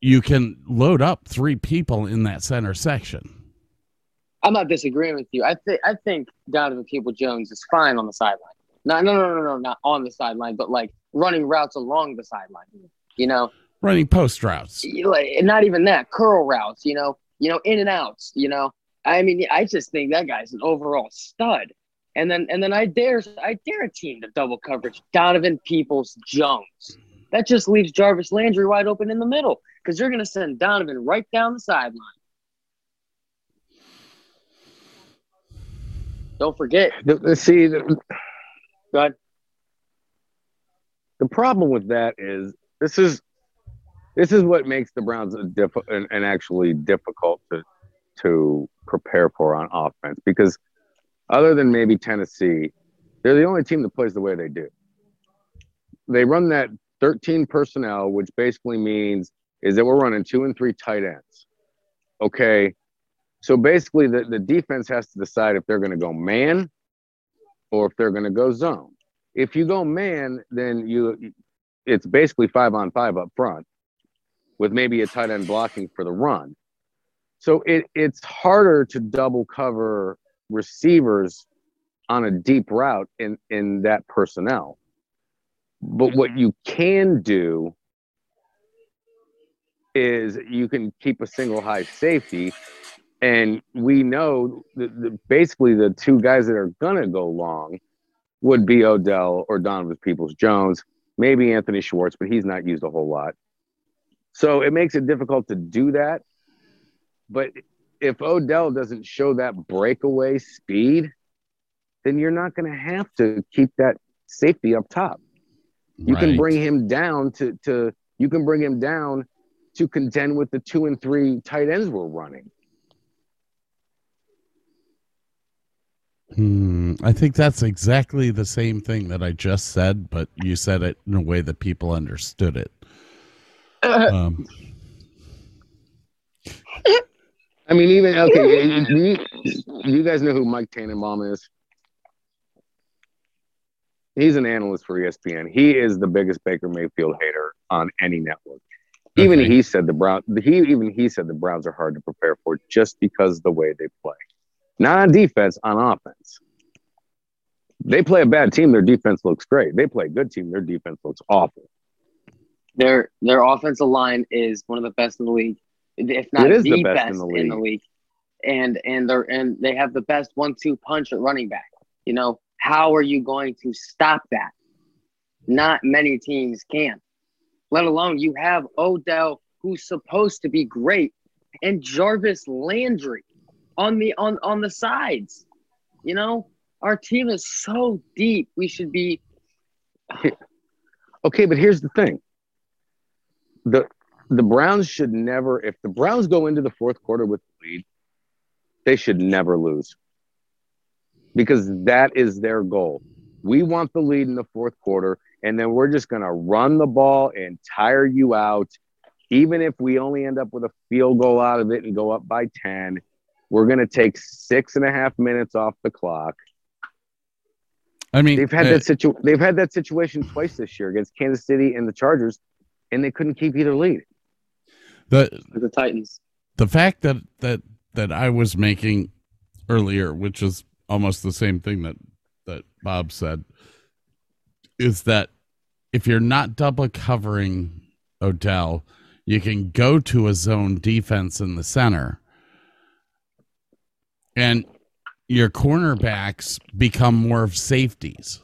you can load up three people in that center section. I'm not disagreeing with you. I think I think Donovan People Jones is fine on the sideline. No, no, no, no, no, not on the sideline, but like running routes along the sideline. You know, Running post routes. like not even that curl routes. You know, you know, in and outs. You know, I mean, I just think that guy's an overall stud. And then and then I dare I dare a team to double coverage Donovan Peoples Jones. That just leaves Jarvis Landry wide open in the middle because you're going to send Donovan right down the sideline. Don't forget. The- see, the, the problem with that is this is this is what makes the Browns a diff- actually difficult to to prepare for on offense because other than maybe Tennessee, they're the only team that plays the way they do. They run that 13 personnel, which basically means is that we're running two and three tight ends. Okay. So basically the, the defense has to decide if they're going to go man or if they're going to go zone. If you go man, then you it's basically five on five up front with maybe a tight end blocking for the run. So it, it's harder to double cover receivers on a deep route in, in that personnel. But what you can do is you can keep a single high safety. And we know that the, basically the two guys that are to go long would be Odell or Donovan Peoples Jones, maybe Anthony Schwartz, but he's not used a whole lot. So it makes it difficult to do that. But if Odell doesn't show that breakaway speed, then you're not going to have to keep that safety up top. You can bring him down to to you can bring him down to contend with the two and three tight ends we're running. Hmm, I think that's exactly the same thing that I just said, but you said it in a way that people understood it. Um, I mean, even okay, you, you- you guys know who Mike Tannenbaum is? He's an analyst for ESPN. He is the biggest Baker Mayfield hater on any network. Even Okay. he said the Brown. He even he said the Browns are hard to prepare for just because of the way they play, not on defense, on offense. They play a bad team, their defense looks great. They play a good team, their defense looks awful. Their their offensive line is one of the best in the league, if not the, the best, best in the in the league. And and they're and they have the best one-two punch at running back. You know, how are you going to stop that? Not many teams can. Let alone you have Odell, who's supposed to be great, and Jarvis Landry on the on on the sides. You know, our team is so deep. We should be (sighs) Okay, but here's the thing. The the Browns should never if the Browns go into the fourth quarter with the lead, they should never lose. Because that is their goal. We want the lead in the fourth quarter, and then we're just gonna run the ball and tire you out. Even if we only end up with a field goal out of it and go up by 10, we're gonna take six and a half minutes off the clock. I mean, They've had uh, that situ- They've had that situation twice this year against Kansas City and the Chargers, and they couldn't keep either lead. the the Titans. the fact that that that I was making earlier, which is almost the same thing that that Bob said, is that if you're not double covering Odell, you can go to a zone defense in the center, and your cornerbacks become more of safeties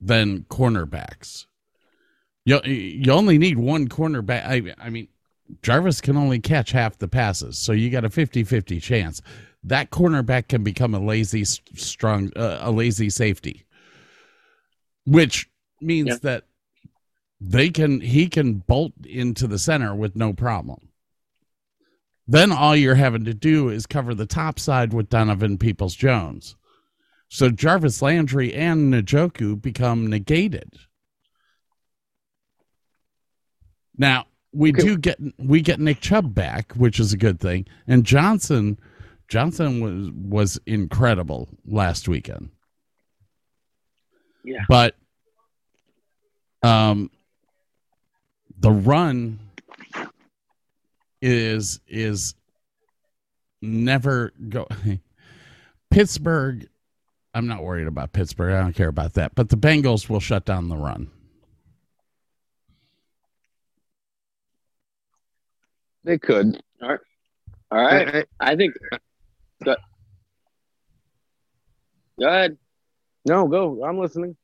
than cornerbacks. You you only need one cornerback. I I mean, Jarvis can only catch half the passes, so you got a 50-50 chance. that cornerback can become a lazy strong uh, a lazy safety, which means Yeah. that they can he can bolt into the center with no problem. Then all you're having to do is cover the top side with Donovan Peoples Jones. So Jarvis Landry and Njoku become negated. Now we do get we get Nick Chubb back, which is a good thing, and Johnson Johnson was was incredible last weekend. Yeah. but um, the run is is never go. (laughs) Pittsburgh, I'm not worried about Pittsburgh. I don't care about that. But the Bengals will shut down the run. They could. All right. I- I- I think. Go, go ahead. no, go. I'm listening.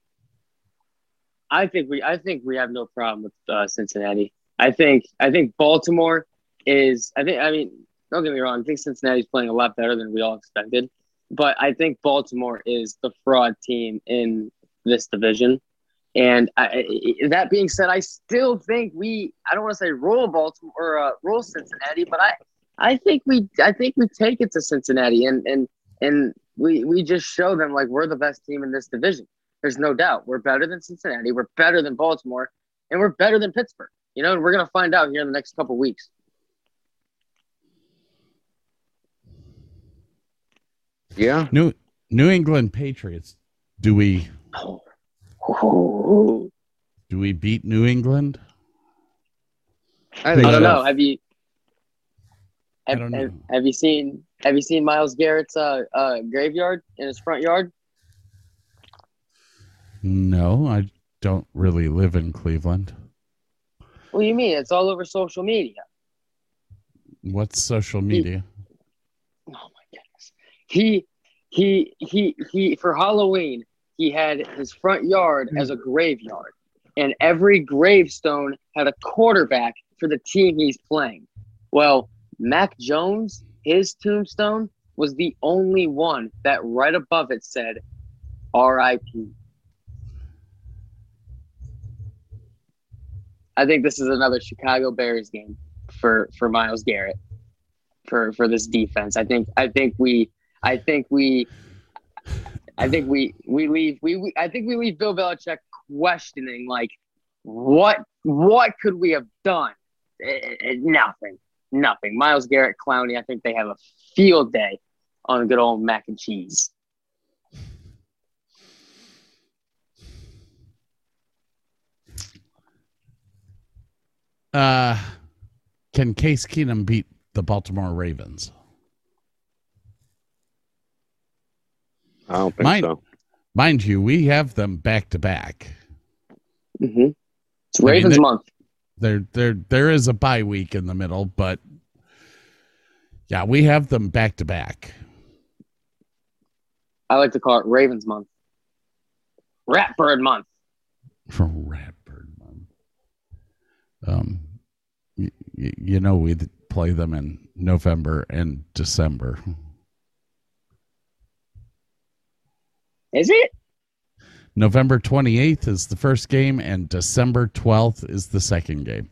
I think we I think we have no problem with uh, Cincinnati. I think I think Baltimore is I think I mean don't get me wrong I think Cincinnati's playing a lot better than we all expected, but I think Baltimore is the fraud team in this division. And I, that being said, I still think we I don't want to say roll Baltimore or uh, roll Cincinnati, but I I think we I think we take it to Cincinnati and and and we we just show them like we're the best team in this division. There's no doubt. We're better than Cincinnati. We're better than Baltimore, and we're better than Pittsburgh. You know, and we're gonna find out here in the next couple weeks. Yeah. New New England Patriots. Do we Oh. do we beat New England? I I don't know. Have you? I Have, don't have, know. have you seen Have you seen Myles Garrett's uh, uh, graveyard in his front yard? No, I don't really live in Cleveland. What do you mean? It's all over social media. What's social media? Oh my goodness. He he he he for Halloween he had his front yard as a graveyard. And every gravestone had a quarterback for the team he's playing. Well, Mac Jones, his tombstone was the only one that right above it said RIP. I think this is another Chicago Bears game for for Myles Garrett for for this defense. I think I think we I think we I think we we leave we, we I think we leave Bill Belichick questioning like what what could we have done? Eh, eh, nothing, nothing. Myles Garrett, Clowney. I think they have a field day on a good old mac and cheese. Uh, can Case Keenum beat the Baltimore Ravens? I don't think Mine- so. Mind you, we have them back to back. Mm-hmm. It's I mean, Ravens month. There, there, there is a bye week in the middle, but yeah, we have them back to back. I like to call it Ravens month. Ratbird month. for (laughs) Ratbird Month. Um, you know we play them in November and December. Is it? November 28th is the first game, and December 12th is the second game.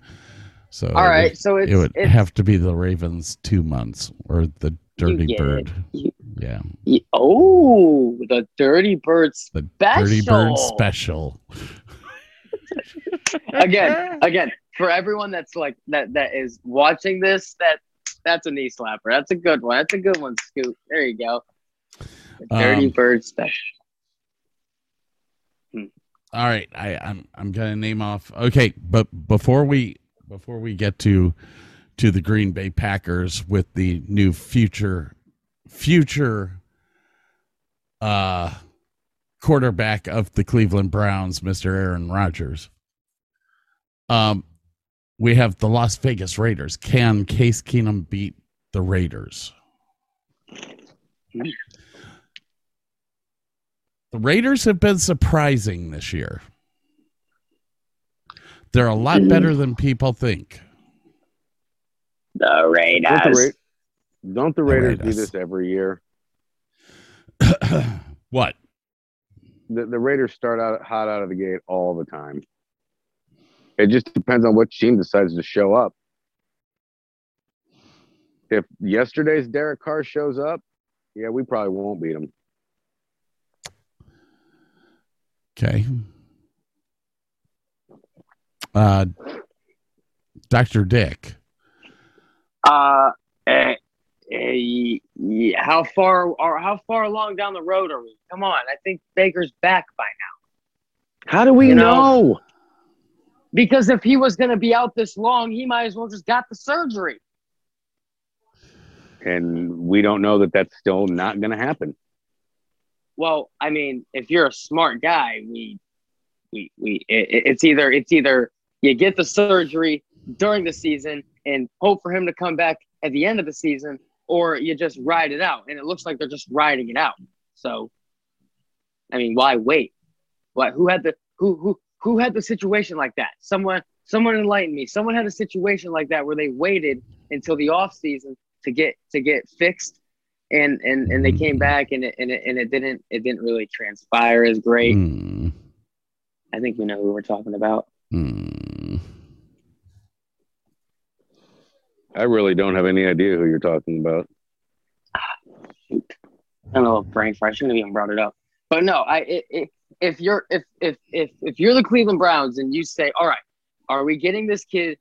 So All right. So it would it's have to be the Ravens two months or the Dirty Bird. You- Yeah, y- oh, the Dirty Bird the special. Dirty Bird special. (laughs) again, again, for everyone that's like that that is watching this, that that's a knee slapper. That's a good one. That's a good one, Scoop. There you go. The Dirty Um, Bird special. All right, I, I'm I'm gonna name off. Okay, but before we before we get to to the Green Bay Packers with the new future future uh quarterback of the Cleveland Browns, Mr. Aaron Rodgers. Um we have the Las Vegas Raiders. Can Case Keenum beat the Raiders? The Raiders have been surprising this year. They're a lot better mm-hmm. than people think. The With the, Raiders. Ra- Don't the The Raiders do this every year? (coughs) what? The, the Raiders start out hot out of the gate all the time. It just depends on which team decides to show up. If yesterday's Derek Carr shows up, yeah, we probably won't beat him. Okay. Uh, Dr. Dick. Uh, eh, eh, yeah, how far or how far along down the road are we? Come on, I think Baker's back by now. How do we You know- know? Because if he was going to be out this long, he might as well just got the surgery. And we don't know that that's still not going to happen. Well, I mean, if you're a smart guy, we, we, we, it, it's either it's either you get the surgery during the season and hope for him to come back at the end of the season, or you just ride it out. And it looks like they're just riding it out. So, I mean, why wait? What? Who had the who who who had the situation like that? Someone someone enlighten me. Someone had a situation like that where they waited until the off season to get to get fixed and and and they came back and it and it, and it didn't it didn't really transpire as great. Hmm. I think we know who we're talking about. Hmm. I really don't have any idea who you're talking about. Shoot. (sighs) I'm a little brain fry. I shouldn't have even brought it up. But no, I it, it, if you're if if if if you're the Cleveland Browns and you say, all right, are we getting this kid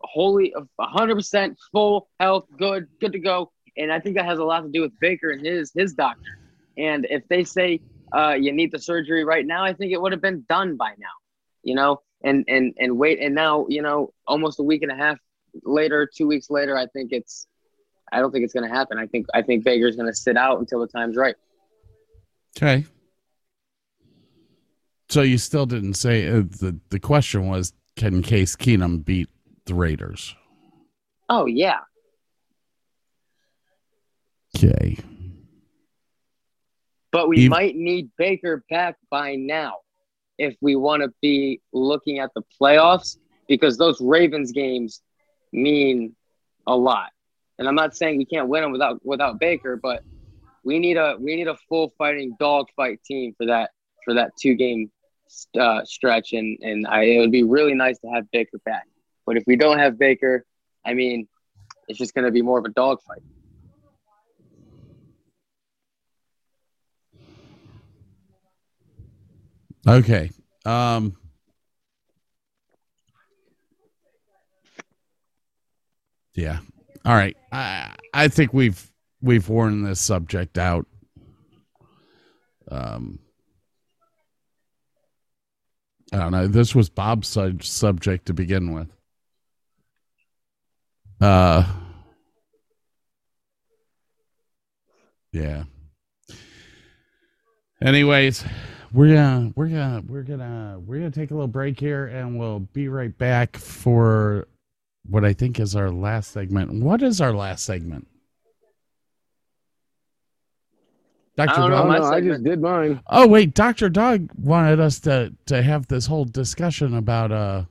wholly 100 percent full health, good, good to go? And I think that has a lot to do with Baker and his his doctor. And if they say uh, you need the surgery right now, I think it would have been done by now. You know, and and and wait, and now you know, almost a week and a half later, two weeks later, I think it's I don't think it's going to happen. I think I think Baker's going to sit out until the time's right. Okay. So you still didn't say uh, the the question was can Case Keenum beat the Raiders? Oh yeah, Okay. but we might need Baker back by now if we want to be looking at the playoffs because those Ravens games mean a lot. And I'm not saying we can't win them without without Baker, but we need a we need a full fighting dogfight team for that for that two game uh, stretch, and and I, it would be really nice to have Baker back. But if we don't have Baker, I mean, it's just going to be more of a dogfight. Okay. Um Yeah. All right. I I think we've we've worn this subject out. Um I don't know. This was Bob's sub- subject to begin with. Uh Yeah. Anyways, we're gonna we're gonna we're gonna we're gonna take a little break here and we'll be right back for what I think is our last segment. What is our last segment? Dr. I don't know, Dog? my I just did mine. Oh wait, Dr. Dog wanted us to to have this whole discussion about uh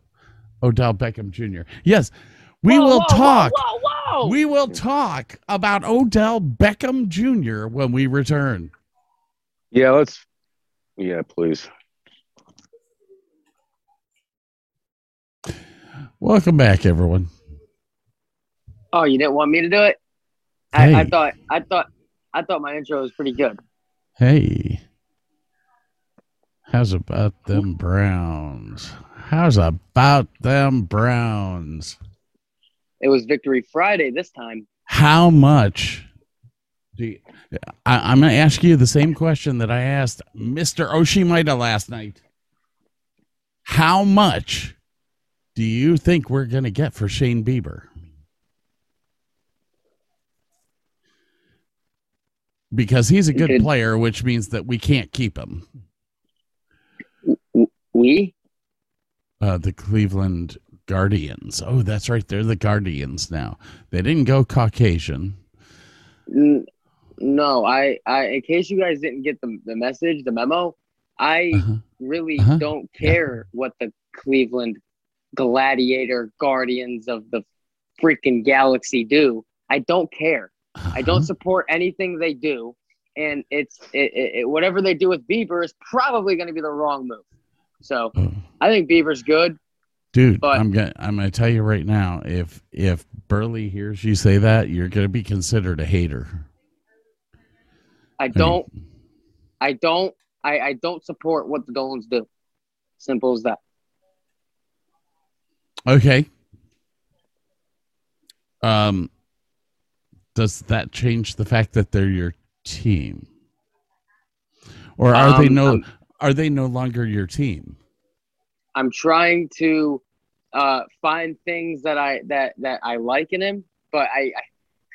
Odell Beckham Jr. Yes, we Whoa, will whoa, talk. Whoa, whoa, whoa. We will talk about Odell Beckham Jr. when we return. Yeah, let's. Yeah, please. Welcome back, everyone. Oh, you didn't want me to do it? I, I thought I thought I thought my intro was pretty good. Hey, how's about them Browns? How's about them Browns? It was Victory Friday this time. How much? Do you, I, I'm going to ask you the same question that I asked Mr. Oshimida last night. How much do you think we're going to get for Shane Bieber? Because he's a good Good. player, which means that we can't keep him. We? Uh, the Cleveland Guardians. Oh, that's right. They're the Guardians now. They didn't go Caucasian. No, I, I. In case you guys didn't get the the message, the memo, I Uh-huh. really Uh-huh. don't care what the Cleveland Gladiator Guardians of the freaking galaxy do. I don't care. I don't support anything they do, and it's it, it, whatever they do with Bieber is probably going to be the wrong move. So Uh, I think Bieber's good. dude. But- I'm gonna I'm gonna tell you right now. If if Burley hears you say that, you're gonna be considered a hater. I don't, I don't, I, I don't support what the Dolans do. Simple as that. Okay. Um, does that change the fact that they're your team, or are they Um, no? I'm- are they no longer your team? I'm trying to uh, find things that I that that I like in him, but I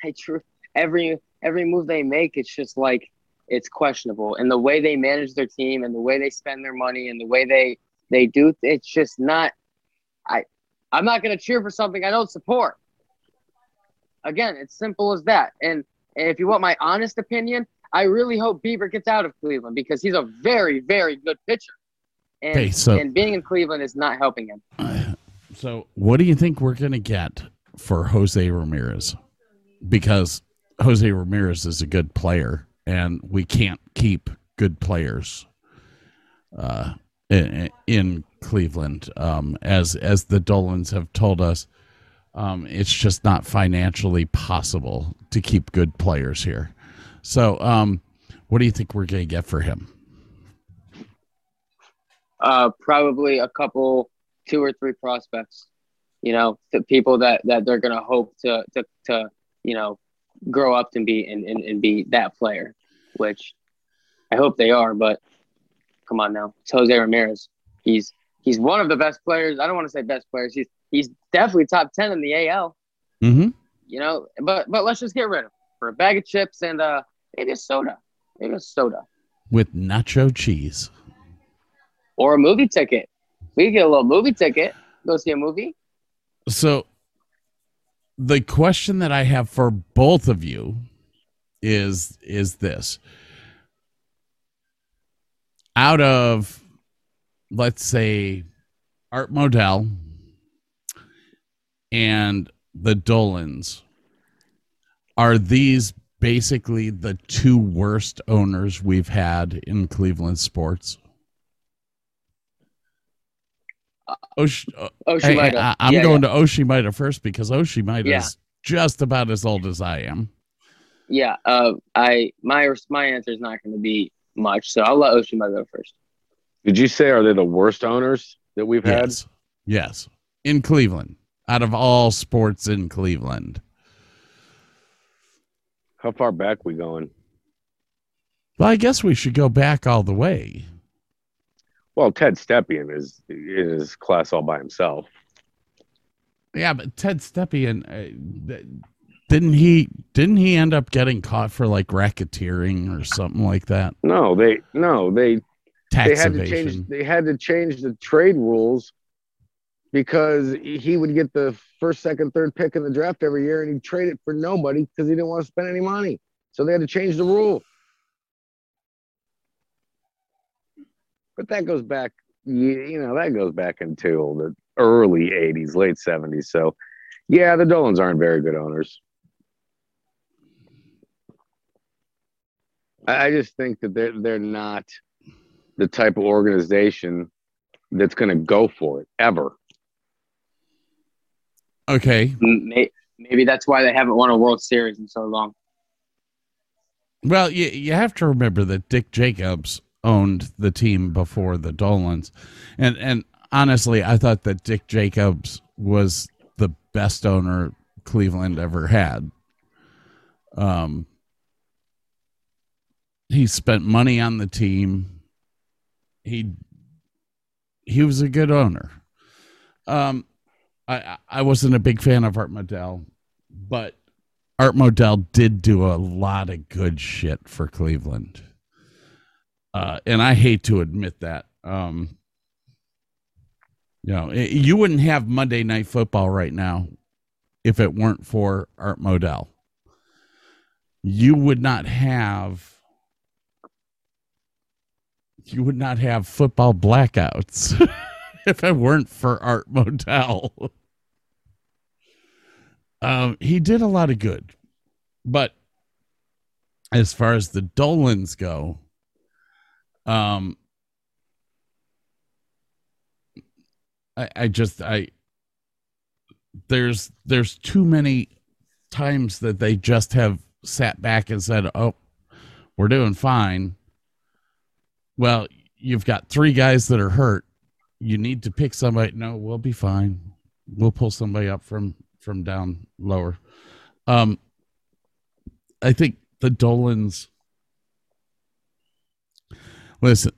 I, I true every every move they make, it's just like it's questionable, and the way they manage their team, and the way they spend their money, and the way they they do, it's just not. I I'm not going to cheer for something I don't support. Again, it's simple as that. And, and if you want my honest opinion, I really hope Bieber gets out of Cleveland because he's a very very good pitcher. And, Okay, so- and being in Cleveland is not helping him. So, what do you think we're going to get for Jose Ramirez? Because Jose Ramirez is a good player, and we can't keep good players uh, in, in Cleveland. Um, as as the Dolans have told us, um, it's just not financially possible to keep good players here. So, um, what do you think we're going to get for him? uh, probably a couple, two or three prospects. You know, people that that they're gonna hope to to to you know grow up and be and, and, and be that player, which I hope they are. But come on now, it's Jose Ramirez. He's he's one of the best players. I don't want to say best players. He's he's definitely top ten in the AL. Mm-hmm. You know, but but let's just get rid of him for a bag of chips and uh maybe a soda, maybe a soda With nacho cheese. or a movie ticket. We get a little movie ticket. Go see a movie. So the question that I have for both of you is is this. Out of let's say Art Modell and the Dolans are these basically the two worst owners we've had in Cleveland sports? Osh- uh, Hey, Oshimida. I, am Yeah, going to Oshimida first because Oshimida Yeah. is just about as old as I am. Yeah, uh, I my my answer is not going to be much, so I'll let Oshima go first. Did you say are they the worst owners that we've had? Yes. Yes. In Cleveland. Out of all sports in Cleveland. How far back we going? Well, I guess we should go back all the way. Well, Ted Stepien is in his class all by himself. Yeah, but Ted Stepien uh, didn't he didn't he end up getting caught for like racketeering or something like that? No, they no they they Tax had to evasion. change they had to change the trade rules because he would get the first, second, third pick in the draft every year, and he'd trade it for nobody because he didn't want to spend any money. So they had to change the rule. But that goes back, you, you know, that goes back until the early '80s, late '70s. So, yeah, the Dolans aren't very good owners. I, I just think that they're they're not the type of organization that's going to go for it ever. Okay. Maybe that's why they haven't won a World Series in so long. Well, you, you have to remember that Dick Jacobs owned the team before the Dolans. And and honestly, I thought that Dick Jacobs was the best owner Cleveland ever had. Um he spent money on the team. He he was a good owner. Um I I wasn't a big fan of Art Modell, but Art Modell did do a lot of good shit for Cleveland. Uh, and I hate to admit that. Um, you know, i- you wouldn't have Monday Night Football right now if it weren't for Art Modell. You would not have. You would not have football blackouts (laughs) if it weren't for Art Modell. (laughs) Um, he did a lot of good, but as far as the Dolans go, um, I, I just I there's there's too many times that they just have sat back and said, "Oh, we're doing fine." Well, you've got three guys that are hurt. You need to pick somebody. No, we'll be fine. We'll pull somebody up from from down lower. Um, I think the Dolans. Listen,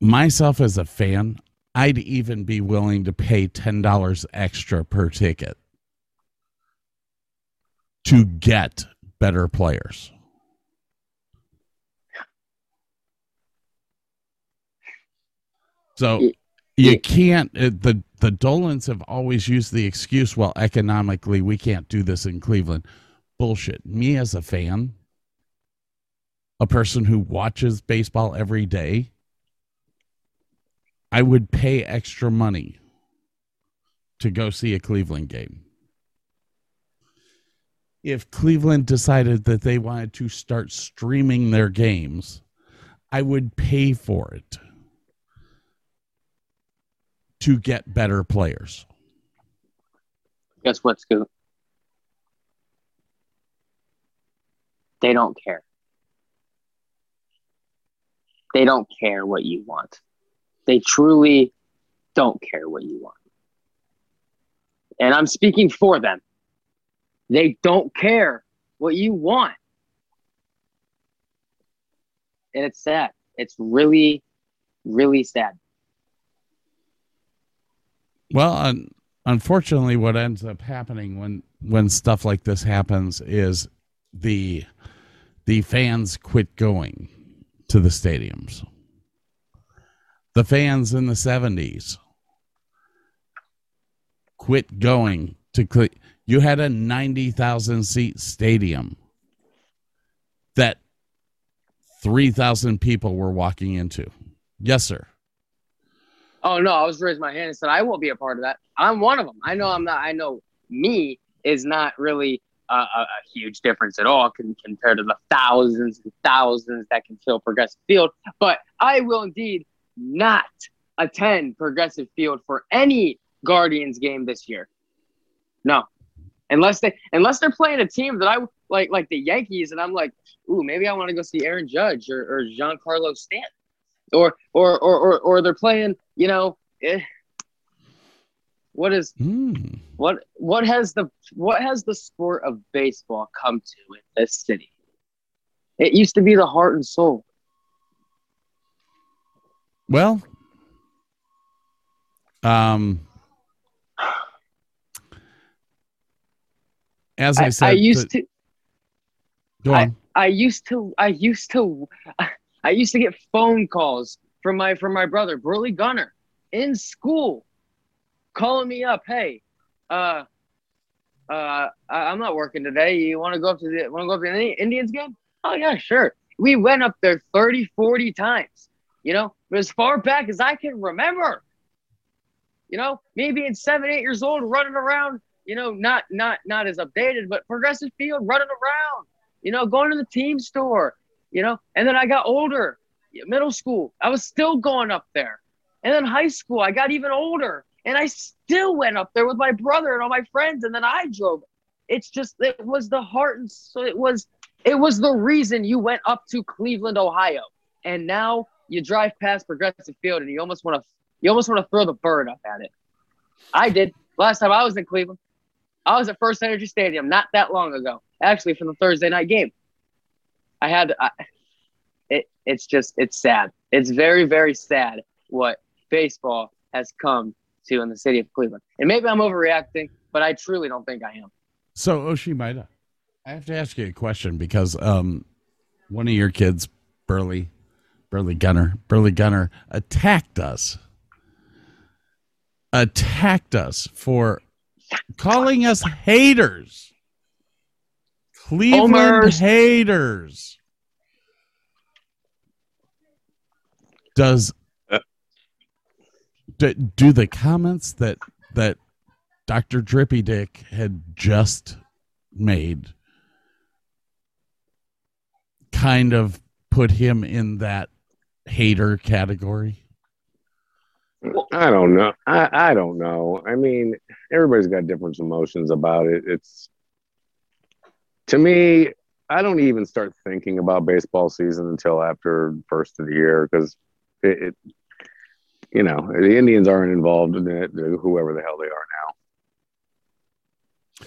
myself as a fan, I'd even be willing to pay ten dollars extra per ticket to get better players. So you can't. uh, the The Dolans have always used the excuse, "Well, economically, we can't do this in Cleveland." Bullshit. Me as a fan, a person who watches baseball every day, I would pay extra money to go see a Cleveland game. If Cleveland decided that they wanted to start streaming their games, I would pay for it to get better players. Guess what's good? They don't care. They don't care what you want. They truly don't care what you want. And I'm speaking for them. They don't care what you want. And it's sad. It's really, really sad. Well, un- unfortunately, what ends up happening when when stuff like this happens is the the fans quit going to the stadiums. The fans in the seventies quit going to. Cle- you had a ninety thousand seat stadium that three thousand people were walking into. Yes, sir. Oh no, I was raising my hand and said I won't be a part of that. I'm one of them. I know I'm not. I know me is not really a, a, huge difference at all compared to the thousands and thousands that can fill Progressive Field. But I will indeed not attend Progressive Field for any Guardians game this year. No, unless they unless they're playing a team that I like, like the Yankees, and I'm like, ooh, maybe I want to go see Aaron Judge or, or Giancarlo Stanton or or or or, or they're playing, you know, eh, what is Hmm. what what has the what has the sport of baseball come to in this city? It used to be the heart and soul. Well, um, as I, I, said, I used the- to go on. I used to I used to I used to get phone calls from my from my brother Burley Gunner in school calling me up, hey, uh uh I'm not working today. You want to go up to the want to go up to the Indians game? Oh yeah, sure. We went up there 30, 40 times. You know, as far back as I can remember. You know, me being seven, eight years old, running around, you know, not not not as updated, but progressive field running around, you know, going to the team store, you know, and then I got older, middle school, I was still going up there. And then high school, I got even older and I still went up there with my brother and all my friends. And then I drove. It's just, it was the heart. And so it was, it was the reason you went up to Cleveland, Ohio. And now you drive past Progressive Field and you almost want to, you almost want to throw the bird up at it. I did. Last time I was in Cleveland, I was at FirstEnergy Stadium not that long ago, actually from the Thursday night game. I had, I, it, it's just, it's sad. It's very, very sad what baseball has come to in the city of Cleveland. And maybe I'm overreacting, but I truly don't think I am. So Oshimida, I have to ask you a question because um, one of your kids, Burley, Burley Gunner, Burley Gunner, attacked us. Attacked us for calling us haters. Cleveland Homers. haters. Does. Do, do the comments that that Dr. Drippy Dick had just made kind of put him in that hater category? I don't know. I, I don't know. I mean, everybody's got different emotions about it. It's to me, I don't even start thinking about baseball season until after first of the year because it, it, you know, the Indians aren't involved in it, whoever the hell they are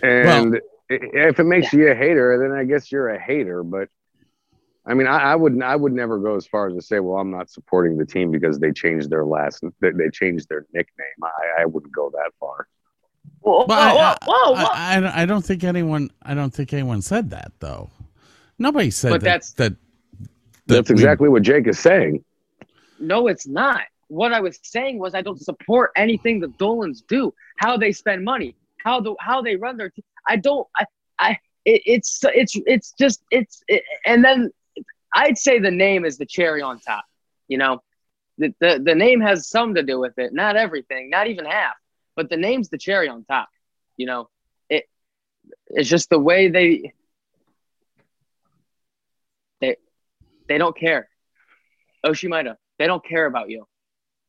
now. And Well- if it makes you a hater, then I guess you're a hater. But I mean, I, I wouldn't, I would never go as far as to say, well, I'm not supporting the team because they changed their last, they, they changed their nickname. I, I wouldn't go that far. Whoa, But I, whoa, whoa, whoa. I, I, I don't think anyone. I don't think anyone said that though. Nobody said But that. that's- that, That's we- exactly what Jake is saying. No, it's not. What I was saying was I don't support anything the Dolans do, how they spend money, how the how they run their. I don't. I. I. It, it's it's it's just it's it, and then I'd say the name is the cherry on top. You know, the, the the name has some to do with it, not everything, not even half, but the name's the cherry on top. You know, it it's just the way they they they don't care. Oshimida, they don't care about you.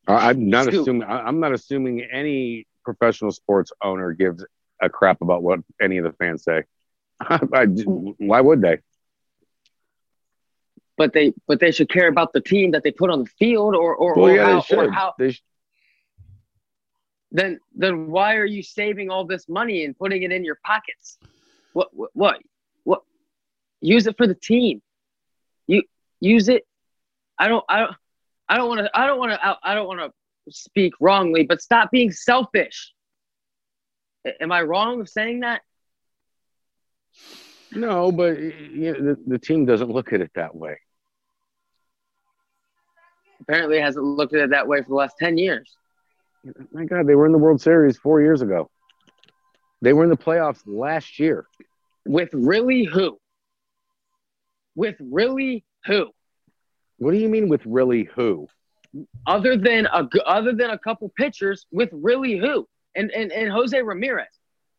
I'm not Scoop. assuming. I'm not assuming any professional sports owner gives a crap about what any of the fans say. (laughs) I, why would they? But they but they should care about the team that they put on the field or or, Well, or, yeah, how, they or how They sh- then then why are you saving all this money and putting it in your pockets? What what what, what? use it for the team. You use it. I don't I don't I don't want to I don't want to I don't want to speak wrongly, but stop being selfish. Am I wrong of saying that? no, but you know, the, the team doesn't look at it that way. Apparently, it hasn't looked at it that way for the last ten years. My God, they were in the World Series four years ago. They were in the playoffs last year. With really who? With really who? What do you mean with really who? other than a other than a couple pitchers with really who and and, and Jose Ramirez,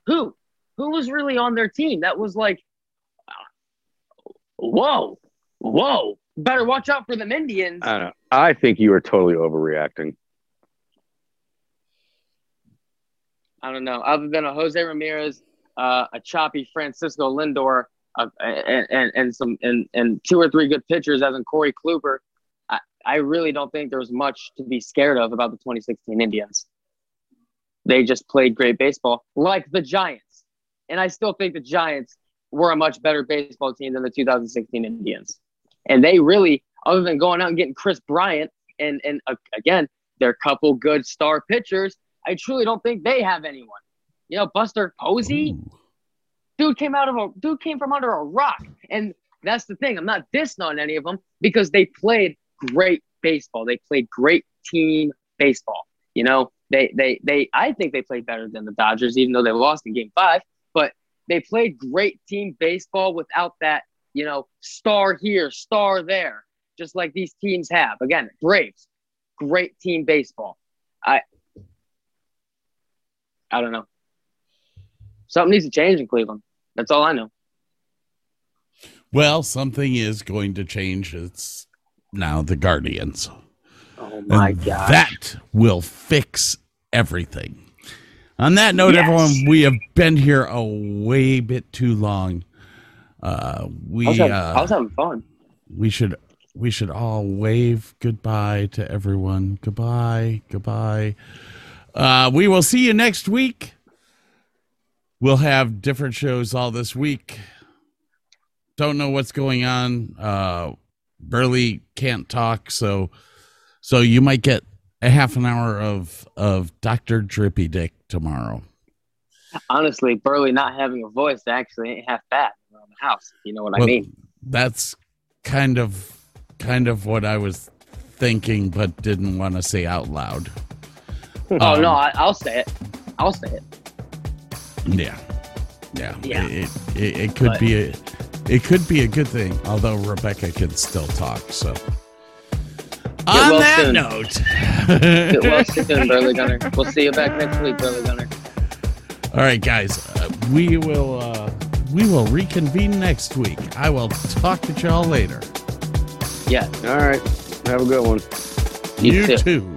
who who was really on their team? That was like, uh, whoa, whoa! Better watch out for them Indians. I don't know. I think you are totally overreacting. I don't know. Other than a Jose Ramirez, uh, a choppy Francisco Lindor, and, and and some and and two or three good pitchers, as in Corey Kluber, I, I really don't think there's much to be scared of about the 2016 Indians. They just played great baseball, like the Giants, and I still think the Giants were a much better baseball team than the 2016 Indians. And they really, other than going out and getting Kris Bryant and and uh, again, their couple good star pitchers, I truly don't think they have anyone. You know, Buster Posey, Ooh. Dude came out of a dude came from under a rock, and that's the thing. I'm not dissing on any of them because they played great baseball. They played great team baseball. You know, they they they. I think they played better than the Dodgers, even though they lost in Game Five. But they played great team baseball without that, you know, star here, star there, just like these teams have. Again, Braves, great team baseball. I I don't know. Something needs to change in Cleveland. That's all I know. Well, something is going to change. It's now the Guardians. Oh my god. That will fix everything. On that note, Yes. everyone, we have been here a way bit too long. Uh, we I was, having, uh, I was having fun. we should we should all wave goodbye to everyone. Goodbye, goodbye. Uh, we will see you next week. We'll have different shows all this week. Don't know what's going on. Uh, Burley can't talk, so so you might get a half an hour of of Doctor Drippy Dick tomorrow. Honestly, Burley not having a voice actually ain't half bad around the house. if You know what I mean? That's kind of kind of what I was thinking, but didn't want to say out loud. oh um, no, I, I'll say it. I'll say it. Yeah, yeah, Yeah. It, it, it could But- be a it could be a good thing. Although Rebecca can still talk, so. On well that soon. note, Get well (laughs) soon, Burley Gunner. We'll see you back next week, Burley Gunner. all right, guys, uh, we will uh, we will reconvene next week. I will talk to y'all later. Yeah. All right. Have a good one. You You too. too.